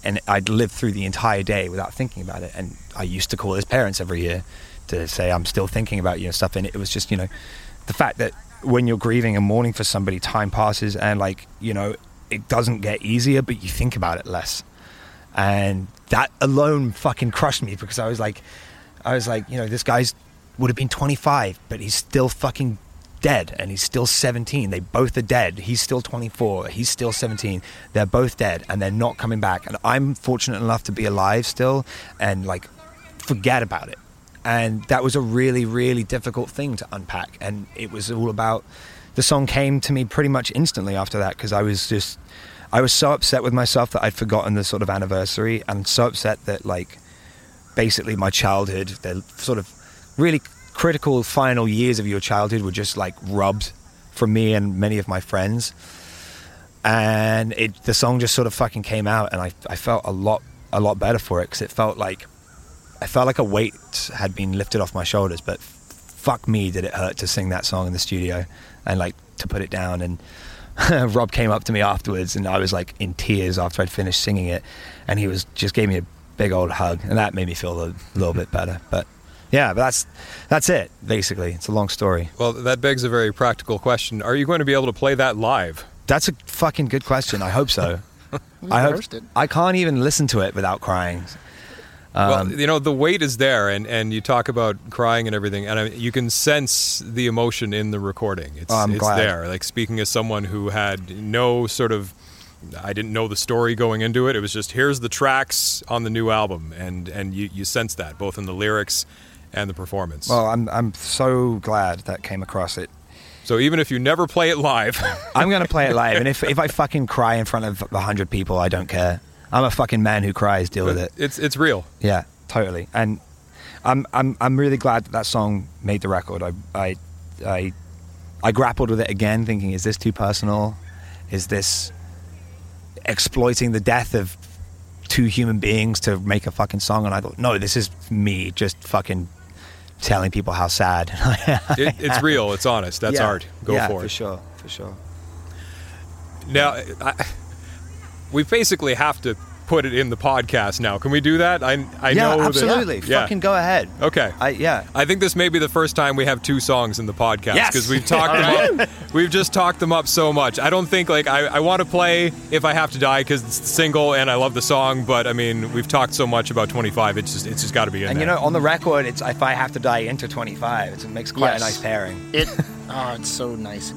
C: And I'd lived through the entire day without thinking about it. And I used to call his parents every year to say, I'm still thinking about you and stuff. And it was just, you know, the fact that when you're grieving and mourning for somebody, time passes and, like, you know, it doesn't get easier, but you think about it less. And that alone fucking crushed me because I was like, I was like, you know, this guy's would have been 25, but he's still fucking dead and he's still 17. They both are dead. He's still 24. He's still 17. They're both dead and they're not coming back. And I'm fortunate enough to be alive still and like forget about it. And that was a really, really difficult thing to unpack. And it was all about the song came to me pretty much instantly after that because I was just, I was so upset with myself that I'd forgotten the sort of anniversary and so upset that like basically my childhood, the sort of really critical final years of your childhood were just like rubbed from me and many of my friends. And it, the song just sort of fucking came out, and I, I felt a lot, a lot better for it because it felt like, I felt like a weight had been lifted off my shoulders. But fuck me, did it hurt to sing that song in the studio and like to put it down. And Rob came up to me afterwards, and I was like in tears after I'd finished singing it, and he was just gave me a big old hug, and that made me feel a little bit better. But yeah, but that's that's it basically. It's a long story.
A: Well, that begs a very practical question. Are you going to be able to play that live?
C: That's a fucking good question. I hope so. I hope. I can't even listen to it without crying. Um,
A: well, you know, the weight is there, and, and you talk about crying and everything, and I, you can sense the emotion in the recording. It's,
C: Oh,
A: it's
C: glad.
A: there. Like speaking as someone who had no sort of, I didn't know the story going into it. It was just here's the tracks on the new album, and and you, you sense that both in the lyrics and the performance.
C: well, I'm I'm so glad that came across it.
A: so even if you never play it live,
C: I'm gonna play it live, and if if I fucking cry in front of a hundred people, I don't care. I'm a fucking man who cries. Deal with it.
A: it's it's real.
C: Yeah, totally. And I'm I'm I'm really glad that that song made the record. I I I, I grappled with it again, thinking, is this too personal? Is this exploiting the death of two human beings to make a fucking song? And I thought, no, this is me just fucking telling people how sad.
A: It, it's real. It's honest. That's
C: Yeah.
A: art. Go
C: yeah,
A: for it.
C: for sure, for sure.
A: Now, I, we basically have to put it in the podcast now. Can we do that? I I
C: yeah,
A: know that-
C: absolutely.
A: yeah.
C: Fucking go ahead.
A: Okay.
C: I, yeah.
A: I think this may be the first time we have two songs in the podcast
C: Yes!
A: because we've talked them up. We've just talked them up so much. I don't think like I, I want to play if I have to die because it's single and I love the song. But I mean, we've talked so much about 25. It's just it's just got to be in
C: And
A: there.
C: you know, on the record, it's if I have to die into 25, it's, it makes quite
D: Yes.
C: a nice pairing.
D: It, oh, it's so nice.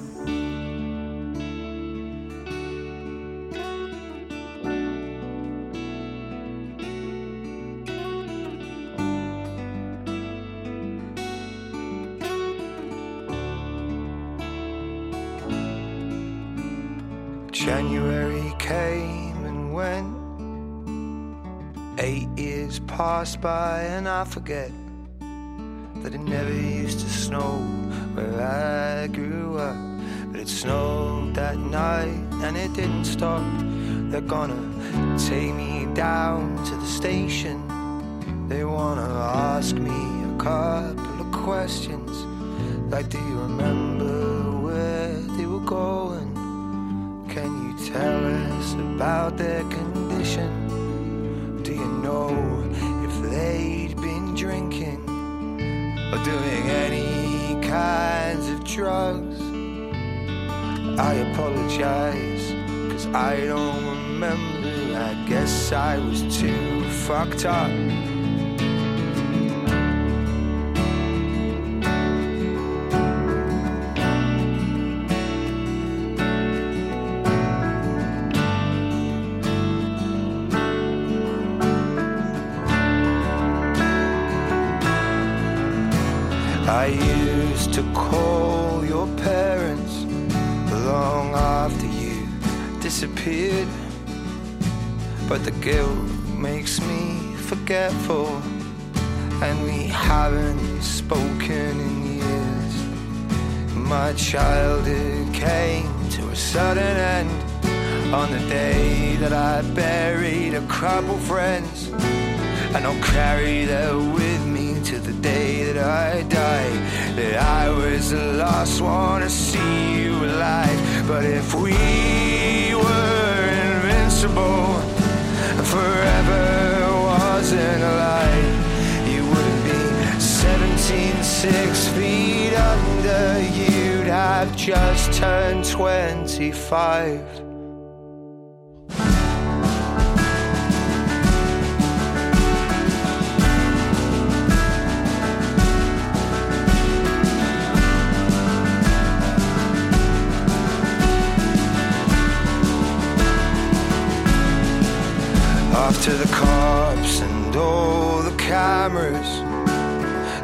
E: Passed by, and I forget that it never used to snow where I grew up. But it snowed that night, and it didn't stop. They're gonna take me down to the station. They wanna ask me a couple of questions. Like, do you remember where they were going? Can you tell us about their condition? Do you know they'd been drinking or doing any kinds of drugs? I apologize, cause I don't remember
C: I guess I was too fucked up. Guilt makes me forgetful, and we haven't spoken in years. My childhood came to a sudden end on the day that I buried a couple friends, and I'll carry that with me to the day that I die. That I was the last one to see you alive. But if we were invincible, forever wasn't a lie. You wouldn't be 17, six feet under. You'd have just turned 25.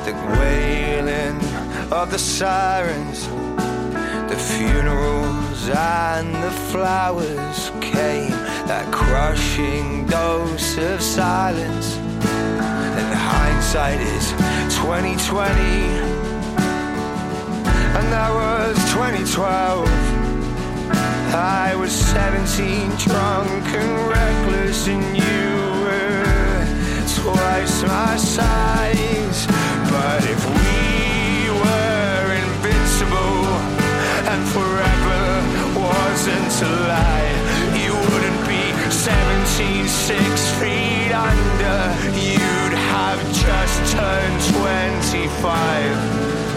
C: The wailing of the sirens, the funerals and the flowers came, that crushing dose of silence. And the hindsight is 2020, and that was 2012. I was 17, drunk and reckless, and you twice my size. But if we were invincible and forever wasn't a lie, you wouldn't be 17, six feet under. You'd have just turned 25.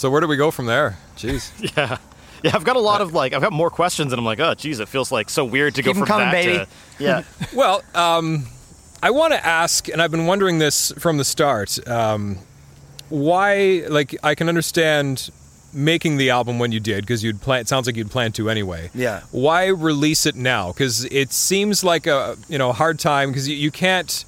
A: So where do we go from there? Jeez.
B: Yeah. Yeah, I've got a lot of like, I've got more questions, and I'm like, oh, geez, it feels like so weird to
F: Keep 'em
B: go from
F: coming,
B: that
F: baby.
B: to.
D: Yeah.
A: Well, um, I want to ask, and I've been wondering this from the start. Um, why? Like, I can understand making the album when you did because you'd plan. It sounds like you'd plan to anyway.
F: Yeah.
A: Why release it now? Because it seems like a you know hard time because you, you can't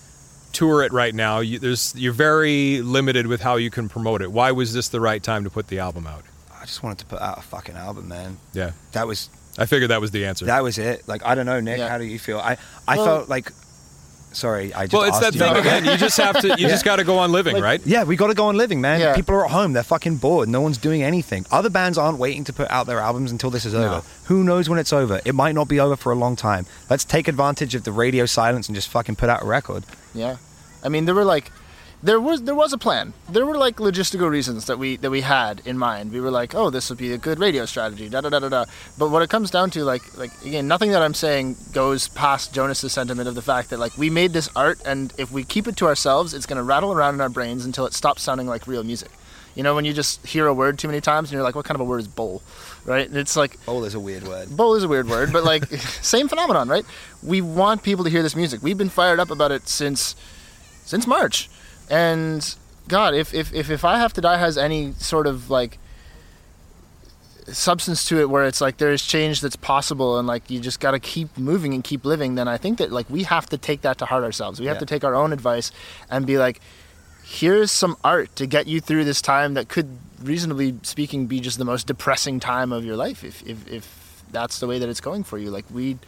A: tour it right now. You, there's you're very limited with how you can promote it. Why was this the right time to put the album out?
F: I just wanted to put out a fucking album, man.
A: Yeah,
F: That was
A: I figured that was the answer.
F: that was it. Like I don't know, Nick.
D: Yeah.
F: How do you feel? I I
D: Well-
F: felt like. Sorry, I just.
A: well, it's that
F: you.
A: thing again. You just have to. You just got to go on living, right?
F: Yeah, we got to go on living, man.
D: Yeah.
F: People are at home; they're fucking bored. No one's doing anything. Other bands aren't waiting to put out their albums until this is over. Who knows when it's over? It might not be over for a long time. Let's take advantage of the radio silence and just fucking put out a record.
D: Yeah. I mean, there were like, there was there was a plan. There were like logistical reasons that we that we had in mind. We were like, oh, this would be a good radio strategy. Da da da da da. But what it comes down to, like like again, nothing that I'm saying goes past Jonas's sentiment of the fact that like we made this art, and if we keep it to ourselves, it's gonna rattle around in our brains until it stops sounding like real music. You know, when you just hear a word too many times, and you're like, what kind of a word is bowl, right? And it's like
C: Oh, is a weird word.
D: bowl is a weird word, but like same phenomenon, right? We want people to hear this music. We've been fired up about it since since March, and God, if if if, if I Have to Die has any sort of like substance to it where it's like there is change that's possible and like you just got to keep moving and keep living then i think that like we have to take that to heart ourselves we have
C: Yeah.
D: to take our own advice and be like here's some art to get you through this time that could reasonably speaking be just the most depressing time of your life if if, if that's the way that it's going for you like we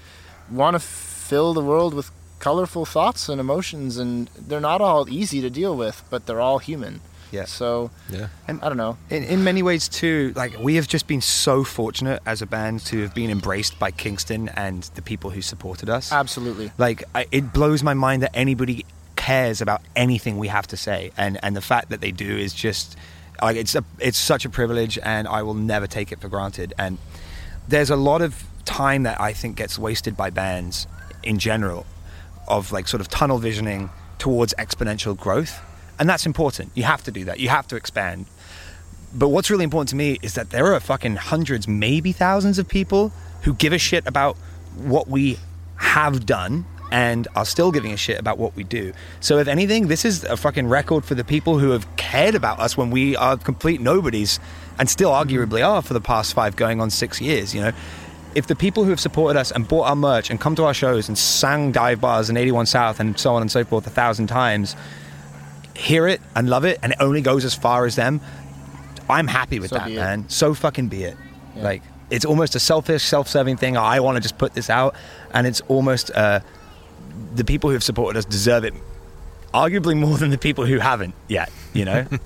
D: want to fill the world with colorful thoughts and emotions and they're not all easy to deal with but they're all human
C: Yeah.
D: so
A: Yeah.
C: And
D: i don't know
C: in, in many ways too, like we have just been so fortunate as a band to have been embraced by Kingston and the people who supported us.
D: absolutely
C: Like I, it blows my mind that anybody cares about anything we have to say, and and the fact that they do is just like it's a it's such a privilege, and I will never take it for granted. And there's a lot of time that I think gets wasted by bands in general, of like sort of tunnel visioning towards exponential growth, and that's important. You have to do that. You have to expand. But what's really important to me is that there are fucking hundreds, maybe thousands of people who give a shit about what we have done and are still giving a shit about what we do. So if anything, this is a fucking record for the people who have cared about us when we are complete nobodies and still arguably are for the past 5 going on 6 years, you know. If the people who have supported us and bought our merch and come to our shows and sang dive bars and 81 South and so on and so forth a thousand times, hear it and love it and it only goes as far as them, I'm happy with
D: So
C: that, man. So fucking be it.
D: Yeah.
C: Like it's almost a selfish, self-serving thing. I want to just put this out, and it's almost uh, the people who have supported us deserve it, arguably more than the people who haven't yet. You know,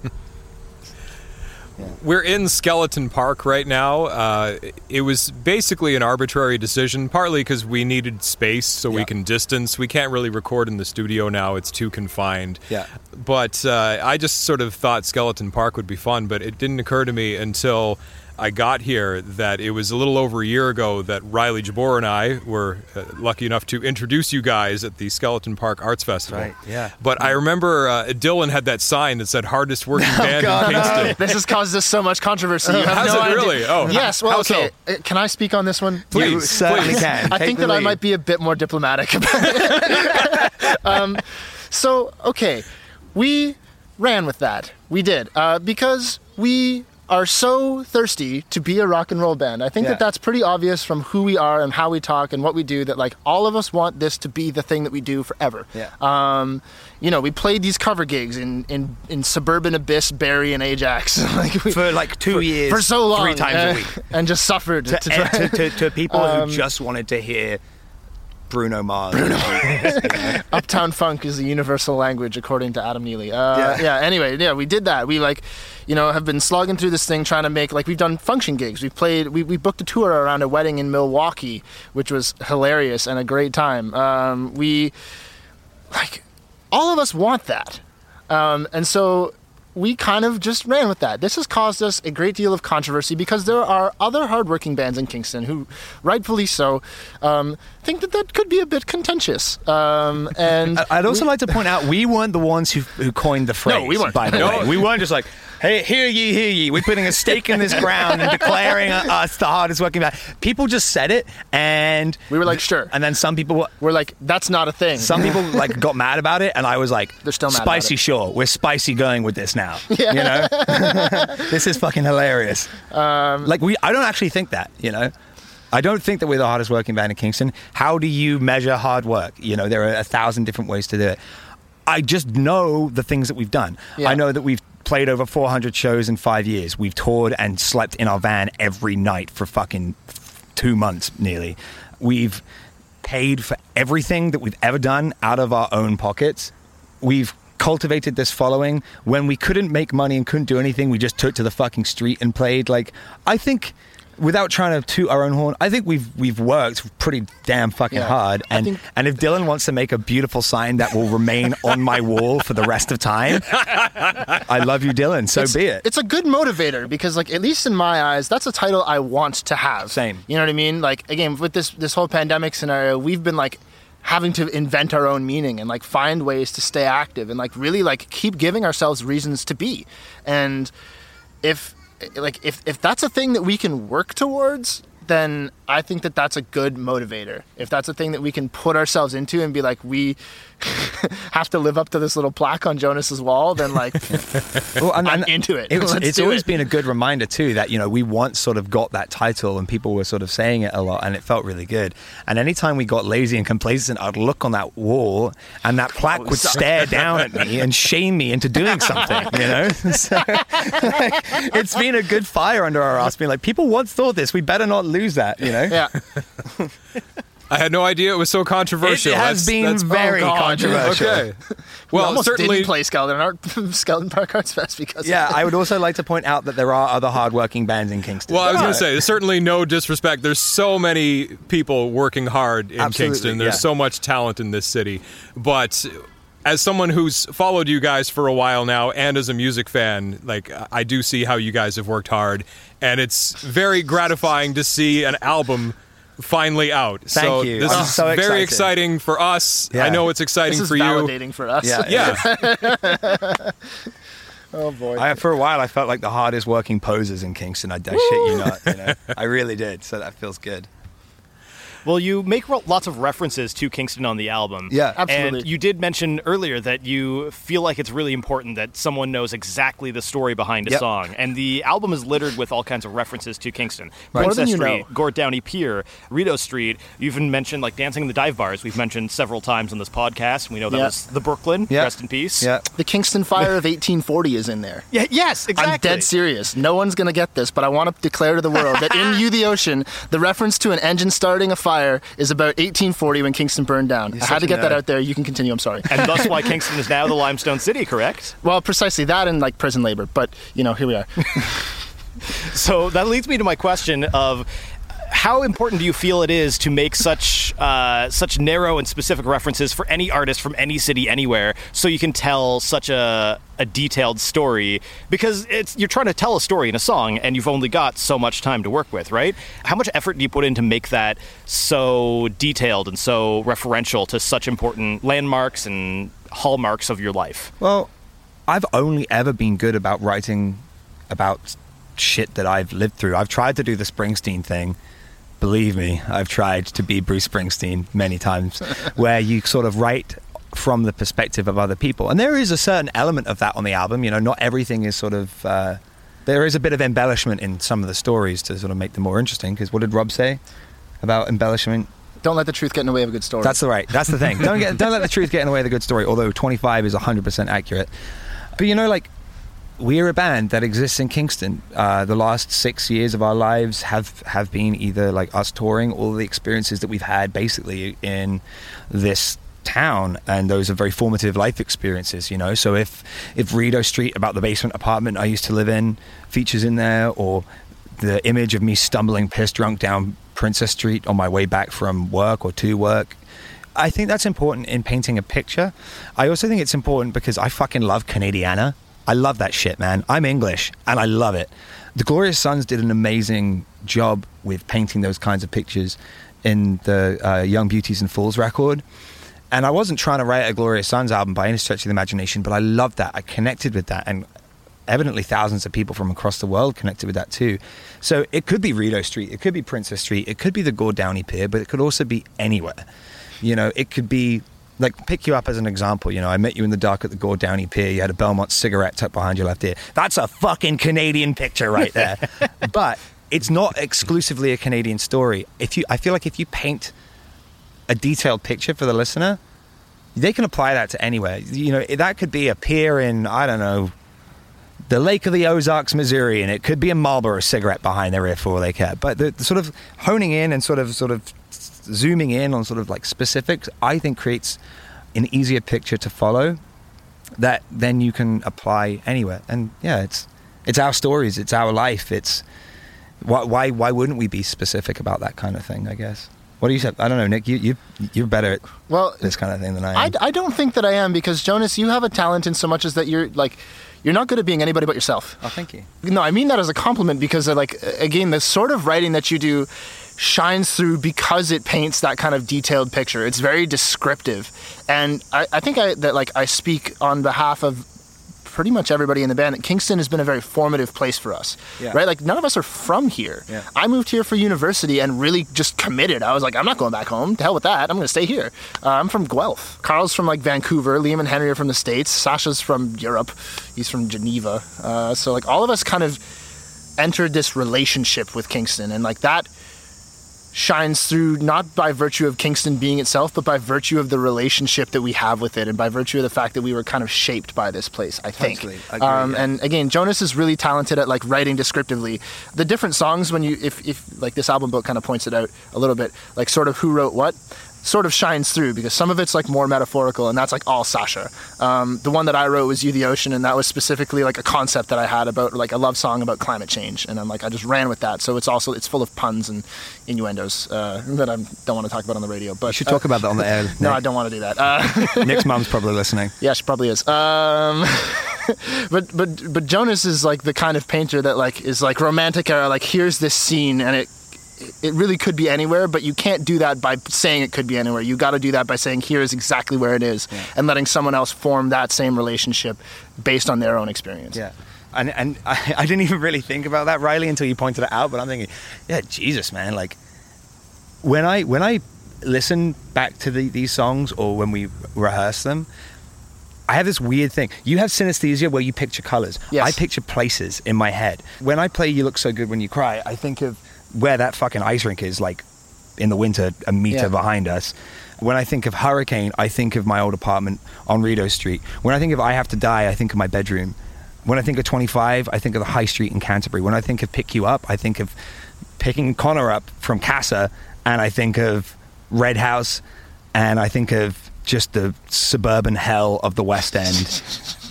A: We're in Skeleton Park right now. Uh, it was basically an arbitrary decision, partly because we needed space so we can distance. We can't really record in the studio now, it's too confined.
C: Yeah.
A: But uh, I just sort of thought Skeleton Park would be fun, but it didn't occur to me until I got here that it was a little over a year ago that Riley Jabor and I were uh, lucky enough to introduce you guys at the Skeleton Park Arts Festival.
C: Right, yeah.
A: But I remember uh, Dylan had that sign that said hardest working band in Kingston.
D: this has caused us so much controversy. You have
A: Has
D: no
A: it
D: idea.
A: really? Oh,
D: yes. Well,
A: how so?
D: okay. Uh, Can I speak on this one?
A: Please,
C: you certainly
A: please.
C: can.
D: I
C: Take
D: think
C: the
D: that I might be a bit more diplomatic about it. um, so, okay, we ran with that. We did uh, because we are so thirsty to be a rock and roll band. I think
C: Yeah.
D: that that's pretty obvious from who we are and how we talk and what we do. That like all of us want this to be the thing that we do forever.
C: Yeah.
D: Um, you know, we played these cover gigs in in, in suburban Abyss, Barrie, and Ajax. like we,
C: for like two years,
D: for so long,
C: three times
D: uh,
C: a week,
D: and just suffered
C: to,
D: to
C: to, to, to people
D: Um,
C: who just wanted to hear Bruno Mars.
D: Uptown Funk is the universal language, according to Adam Neely. Uh,
C: Yeah.
D: yeah. Anyway, yeah, we did that. We like, you know, have been slogging through this thing, trying to make like we've done function gigs. We've played. We, we booked a tour around a wedding in Milwaukee, which was hilarious and a great time. Um, we like all of us want that, um, and so we kind of just ran with that. This has caused us a great deal of controversy because there are other hardworking bands in Kingston who, rightfully so, um, think that that could be a bit contentious. Um, and
C: I'd also like to point out we weren't the ones who, who coined the phrase.
D: No, we weren't.
C: By the
A: No.
C: way, we weren't just like, "Hey, hear ye, hear ye." We're putting a stake in this ground and declaring us the hardest working band. People just said it, and
D: We were like, "Sure."
C: And then some people, were-
D: we're like, that's not a thing.
C: some people like got mad about it, and I was like,
D: They're still mad about
C: spicy." Sure, we're spicy going with this now. Yeah. You know, this is fucking hilarious.
D: Um,
C: like we, I don't actually think that. You know. I don't think that we're the hardest working band in Kingston. How do you measure hard work? You know, there are a thousand different ways to do it. I just know the things that we've done.
D: Yeah.
C: I know that we've played over 400 shows in five years. We've toured and slept in our van every night for fucking two months nearly. We've paid for everything that we've ever done out of our own pockets. We've cultivated this following. When we couldn't make money and couldn't do anything, we just took to the fucking street and played. Like, I think without trying to toot our own horn, I think we've we've worked pretty damn fucking
D: Yeah.
C: hard. And
D: think-
C: and if Dylan wants to make a beautiful sign that will remain on my wall for the rest of time, I love you, Dylan. So
D: it's,
C: be it.
D: It's a good motivator because, like, at least in my eyes, that's a title I want to have.
C: Same.
D: You know what I mean? Like, again, with this this whole pandemic scenario, we've been like having to invent our own meaning and like find ways to stay active and like really like keep giving ourselves reasons to be. And if Eh, like if if that's a thing that we can work towards then I think that that's a good motivator. If that's a thing that we can put ourselves into and be like, we have to live up to this little plaque on Jonas's wall, then like,
C: Well, and-
D: I'm
C: and
D: into it.
C: It's, always
D: it.
C: been a good reminder too that you know we once sort of got that title and people were sort of saying it a lot and it felt really good. And anytime we got lazy and complacent, I'd look on that wall and that plaque oh, would stare down at me and shame me into doing something. You know, so, like, it's been a good fire under our ass. Being like, people once thought this, we better not lose that. You know,
D: yeah.
A: I had no idea it was so controversial.
C: It has
A: That's-
C: been
A: that's-
C: very
D: Oh, God.
C: controversial.
A: Okay.
D: We
A: Well,
D: almost
A: certainly.
D: didn't play Skeleton, Art, Skeleton Park Arts Fest because of
C: Yeah,
D: it.
C: I would also like to point out that there are other hardworking bands in Kingston.
A: Well, I was going to say, certainly no disrespect. There's so many people working hard in
C: Absolutely,
A: Kingston. There's
C: yeah.
A: so much talent in this city. But as someone who's followed you guys for a while now and as a music fan, like I do see how you guys have worked hard and it's very gratifying to see an album finally out. so
C: Thank you.
A: this
C: I'm
A: is
C: so
A: very
C: excited.
A: exciting for us.
C: Yeah.
A: I know it's exciting
D: This is
A: for you.
D: validating for us.
C: Yeah,
A: Yeah.
D: oh boy.
C: I, for a while, I felt like the hardest working posers in Kingston. I, I shit you not. You know? I really did. So that feels good.
B: Well, you make lots of references to Kingston on the album.
C: Yeah.
D: Absolutely.
B: And you did mention earlier that you feel like it's really important that someone knows exactly the story behind a
C: Yep.
B: song. And the album is littered with all kinds of references to Kingston.
D: More
B: Princess
D: than you
B: Street,
D: know.
B: Gord Downie Pier, Rideau Street. You even mentioned like dancing in the dive bars. We've mentioned several times on this podcast. We know that
D: Yeah.
B: was the Brooklyn.
C: Yeah.
B: Rest in peace.
C: Yeah.
D: the Kingston Fire of 1840 is in there.
B: Yeah, yes, exactly.
D: I'm dead serious. No one's going to get this, but I want to declare to the world that in You the Ocean, the reference to an engine starting a fire is about 1840 when Kingston burned down. I had to get that out there. You can continue. I'm sorry.
B: And that's why Kingston is now the Limestone City, correct?
D: well, precisely that and like prison labor, but you know, here we are.
B: So that leads me to my question of how important do you feel it is to make such uh, such narrow and specific references for any artist from any city anywhere, so you can tell such a a detailed story? Because it's you're trying to tell a story in a song, and you've only got so much time to work with, right? How much effort do you put in to make that so detailed and so referential to such important landmarks and hallmarks of your life?
C: Well, I've only ever been good about writing about shit that I've lived through. I've tried to do the Springsteen thing. Believe me, I've tried to be Bruce Springsteen many times, where you sort of write from the perspective of other people. And there is a certain element of that on the album. You know, not everything is sort of. Uh, there is a bit of embellishment in some of the stories to sort of make them more interesting. Because what did Rob say about embellishment?
D: Don't let the truth get in the way of a good story.
C: That's the right. That's the thing. Don't get. Don't let the truth get in the way of the good story. Although 25 is 100 percent accurate. But you know, like we're a band that exists in Kingston. Uh, the last six years of our lives have have been either like us touring, all the experiences that we've had basically in this town and those are very formative life experiences you know so if if Rideau Street about the basement apartment I used to live in features in there or the image of me stumbling piss drunk down Princess Street on my way back from work or to work I think that's important in painting a picture. I also think it's important because I fucking love Canadiana. I love that shit, man. I'm English and I love it. The Glorious Sons did an amazing job with painting those kinds of pictures in the uh, Young Beauties and Fools record. And I wasn't trying to write a Glorious Sons album by any stretch of the imagination, but I loved that. I connected with that. And evidently thousands of people from across the world connected with that too. So it could be Rideau Street, it could be Princess Street, it could be the Gord Downie Pier, but it could also be anywhere. You know, it could be like pick you up as an example. You know, I met you in the dark at the Gord Downie Pier. You had a Belmont cigarette tucked behind your left ear. That's a fucking Canadian picture right there. but it's not exclusively a Canadian story. If you, I feel like if you paint a detailed picture for the listener, they can apply that to anywhere. You know, that could be a pier in I don't know the Lake of the Ozarks, Missouri, and it could be a Marlboro cigarette behind their ear for all they care. But the, the sort of honing in and sort of sort of zooming in on sort of like specifics, I think creates an easier picture to follow that then you can apply anywhere. And yeah, it's it's our stories, it's our life, it's Why, why, why wouldn't we be specific about that kind of thing? I guess. What do you say? I don't know, Nick. You, you, you're better at
D: Well,
C: this kind of thing than I am.
D: I I don't think that I am because Jonas, you have a talent in so much as that you're like, you're not good at being anybody but yourself.
C: oh, thank you.
D: No, I mean that as a compliment because, uh, like, again, the sort of writing that you do shines through because it paints that kind of detailed picture. It's very descriptive, and I, I think I, that like I speak on behalf of pretty much everybody in the band that Kingston has been a very formative place for us.
C: Yeah.
D: Right? Like none of us are from here.
C: Yeah.
D: I moved here for university and really just committed. I was like, I'm not going back home. To hell with that. I'm going to stay here. Uh, I'm from Guelph. Carl's from like Vancouver. Liam and Henry are from the States. Sasha's from Europe. He's from Geneva. Uh, so like all of us kind of entered this relationship with Kingston and like that shines through not by virtue of Kingston being itself, but by virtue of the relationship that we have with it, and by virtue of the fact that we were kind of shaped by this place. I think.
C: Totally. Agree,
D: um,
C: yeah.
D: And again, Jonas is really talented at like writing descriptively. The different songs, when you if if like this album book kind of points it out a little bit, like sort of who wrote what. Sort of shines through because some of it's like more metaphorical, and that's like all Sasha. Um, the one that I wrote was "You the Ocean," and that was specifically like a concept that I had about like a love song about climate change, and I'm like I just ran with that. So it's also it's full of puns and innuendos uh, that I don't want to talk about on the radio. But
C: You should talk about that on the air.
D: No, I don't want to do that. Uh,
C: Nick's mom's probably listening.
D: yeah, she probably is. Um, but but but Jonas is like the kind of painter that like is like romantic era. Like here's this scene, and it it really could be anywhere, but you can't do that by saying it could be anywhere. You got to do that by saying here is exactly where it is, and letting someone else form that same relationship based on their own experience.
C: Yeah. And and I, I didn't even really think about that, Riley, until you pointed it out. But I'm thinking, yeah, Jesus, man. Like when I when I listen back to the, these songs or when we rehearse them, I have this weird thing. You have synesthesia where you picture colors.
D: Yes.
C: I picture places in my head. When I play "You Look So Good When You Cry," I think of where that fucking ice rink is, like in the winter, a meter
D: Yeah.
C: behind us. When I think of hurricane, I think of my old apartment on Rideau Street. When I think of I have to die, I think of my bedroom. When I think of 25, I think of the high street in Canterbury. When I think of pick you up, I think of picking Connor up from Casa, and I think of Red House, and I think of just the suburban hell of the West End,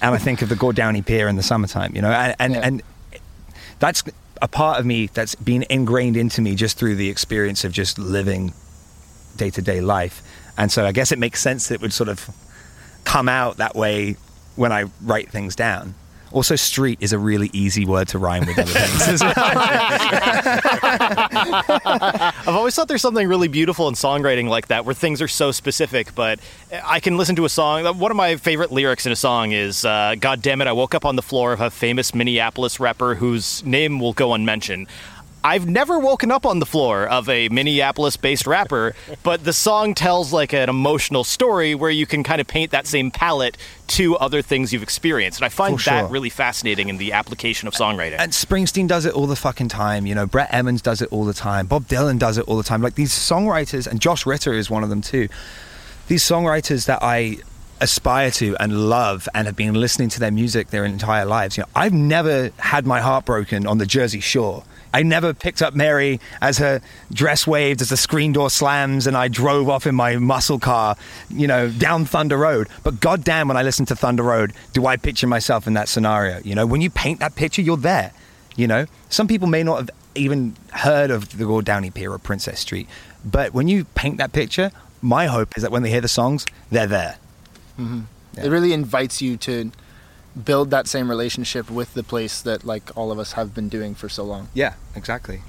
C: and I think of the Gord Downie Pier in the summertime. You know, and and,
D: Yeah.
C: and that's a part of me that's been ingrained into me just through the experience of just living day to day life. And so I guess it makes sense that it would sort of come out that way when I write things down. Also, street is a really easy word to rhyme with other things. as well.
B: I've always thought there's something really beautiful in songwriting like that, where things are so specific. But I can listen to a song. One of my favorite lyrics in a song is uh, "God damn it, I woke up on the floor of a famous Minneapolis rapper whose name will go unmentioned." I've never woken up on the floor of a Minneapolis-based rapper, but the song tells like an emotional story where you can kind of paint that same palette to other things you've experienced. And I find
C: sure.
B: that really fascinating in the application of songwriting.
C: and Springsteen does it all the fucking time. You know, Brett Emmons does it all the time. Bob Dylan does it all the time. Like these songwriters, and Josh Ritter is one of them too. These songwriters that I aspire to and love and have been listening to their music their entire lives. You know, I've never had my heart broken on the Jersey Shore. I never picked up Mary as her dress waved, as the screen door slams, and I drove off in my muscle car, you know, down Thunder Road. But goddamn, when I listen to Thunder Road, do I picture myself in that scenario? You know, when you paint that picture, you're there. You know, some people may not have even heard of the Gord Downie Pier or Princess Street, but when you paint that picture, my hope is that when they hear the songs, they're there. Mm-hmm.
D: It really invites you to build that same relationship with the place that like all of us have been doing for so long.
C: Yeah, exactly.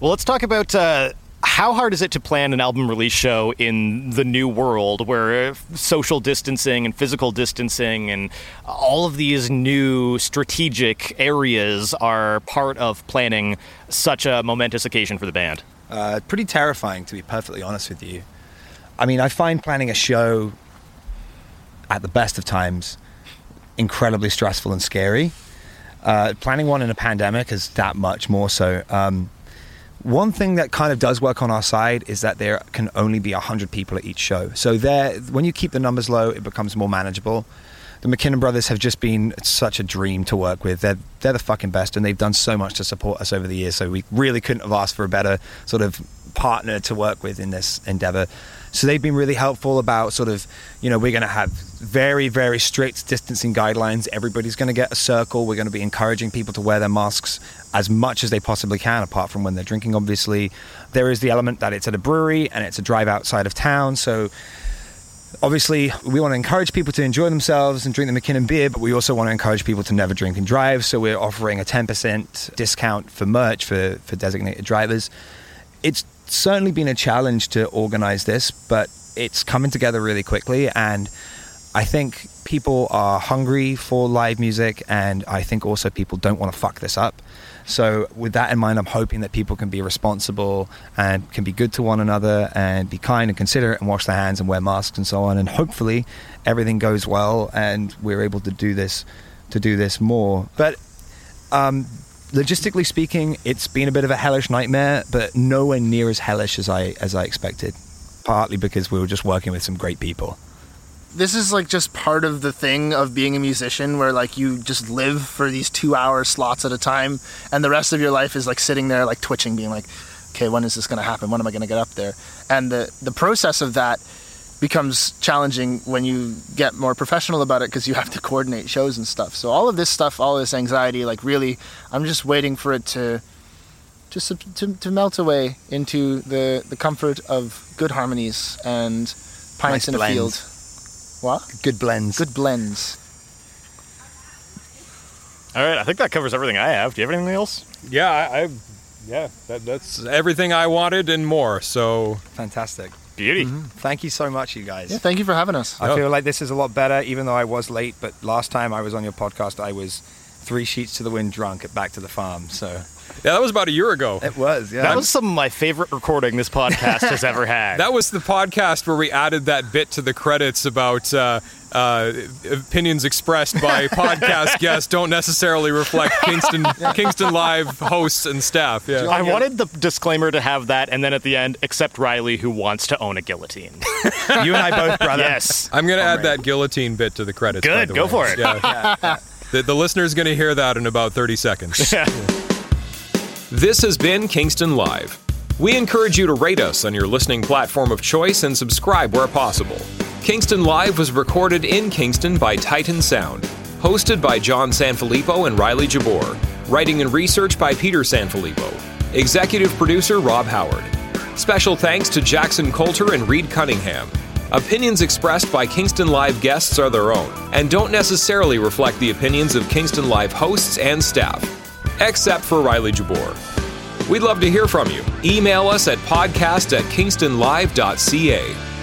B: Well, let's talk about uh, how hard is it to plan an album release show in the new world where uh, social distancing and physical distancing and all of these new strategic areas are part of planning such a momentous occasion for the band.
C: Uh, pretty terrifying, to be perfectly honest with you. I mean, I find planning a show at the best of times incredibly stressful and scary. Uh, planning one in a pandemic is that much more so. Um, one thing that kind of does work on our side is that there can only be 100 people at each show. So there, when you keep the numbers low, it becomes more manageable. The McKinnon brothers have just been such a dream to work with. They're, they're the fucking best, and they've done so much to support us over the years. So we really couldn't have asked for a better sort of partner to work with in this endeavor. So they've been really helpful about sort of, you know, we're going to have very, very strict distancing guidelines. Everybody's going to get a circle. We're going to be encouraging people to wear their masks as much as they possibly can, apart from when they're drinking, obviously. There is the element that it's at a brewery and it's a drive outside of town. So obviously we want to encourage people to enjoy themselves and drink the McKinnon beer, but we also want to encourage people to never drink and drive. So we're offering a 10% discount for merch for, for designated drivers. It's certainly been a challenge to organize this, but it's coming together really quickly. And I think people are hungry for live music, and I think also people don't want to fuck this up. So, with that in mind, I'm hoping that people can be responsible and can be good to one another and be kind and considerate and wash their hands and wear masks and so on. And hopefully, everything goes well and we're able to do this to do this more. But um, logistically speaking, it's been a bit of a hellish nightmare, but nowhere near as hellish as I as I expected. Partly because we were just working with some great people.
D: this is like just part of the thing of being a musician where like you just live for these two hour slots at a time and the rest of your life is like sitting there like twitching being like okay when is this going to happen when am i going to get up there and the the process of that becomes challenging when you get more professional about it because you have to coordinate shows and stuff so all of this stuff all this anxiety like really i'm just waiting for it to to, to, to melt away into the, the comfort of good harmonies and pints
C: Nice
D: in a field what
C: Good blends.
D: good blends.
B: All right, I think that covers everything I have. Do you have anything else?
A: Yeah, I, I yeah, that, that's everything I wanted and more. So
C: Fantastic.
B: Beauty. Mm-hmm.
C: Thank you so much, you guys.
D: Yeah, thank you for having us.
C: I feel like this is a lot better, even though I was late. But last time I was on your podcast, I was three sheets to the wind drunk at Back to the Farm. So
A: yeah, that was about a year ago.
C: it was, yeah.
B: That was some of my favorite recording this podcast has ever had.
A: That was the podcast where we added that bit to the credits about uh, uh, opinions expressed by podcast guests don't necessarily reflect Kingston Kingston Live hosts and staff. Yeah.
B: I wanted the disclaimer to have that, and then at the end, except Riley, who wants to own a guillotine.
C: you and I both, brother.
B: yes.
A: I'm going to add that guillotine bit to the credits. by
B: Good,
A: the
B: go
A: way.
B: for it.
A: Yeah. The, the listener's going to hear that in about 30 seconds. This has been Kingston Live. We encourage you to rate us on your listening platform of choice and subscribe where possible. Kingston Live was recorded in Kingston by Titan Sound, hosted by John Sanfilippo and Riley Jabor, writing and research by Peter Sanfilippo, executive producer Rob Howard. Special thanks to Jackson Coulter and Reed Cunningham. Opinions expressed by Kingston Live guests are their own and don't necessarily reflect the opinions of Kingston Live hosts and staff, except for Riley Jabor. We'd love to hear from you. Email us at podcast at kingstonlive.ca.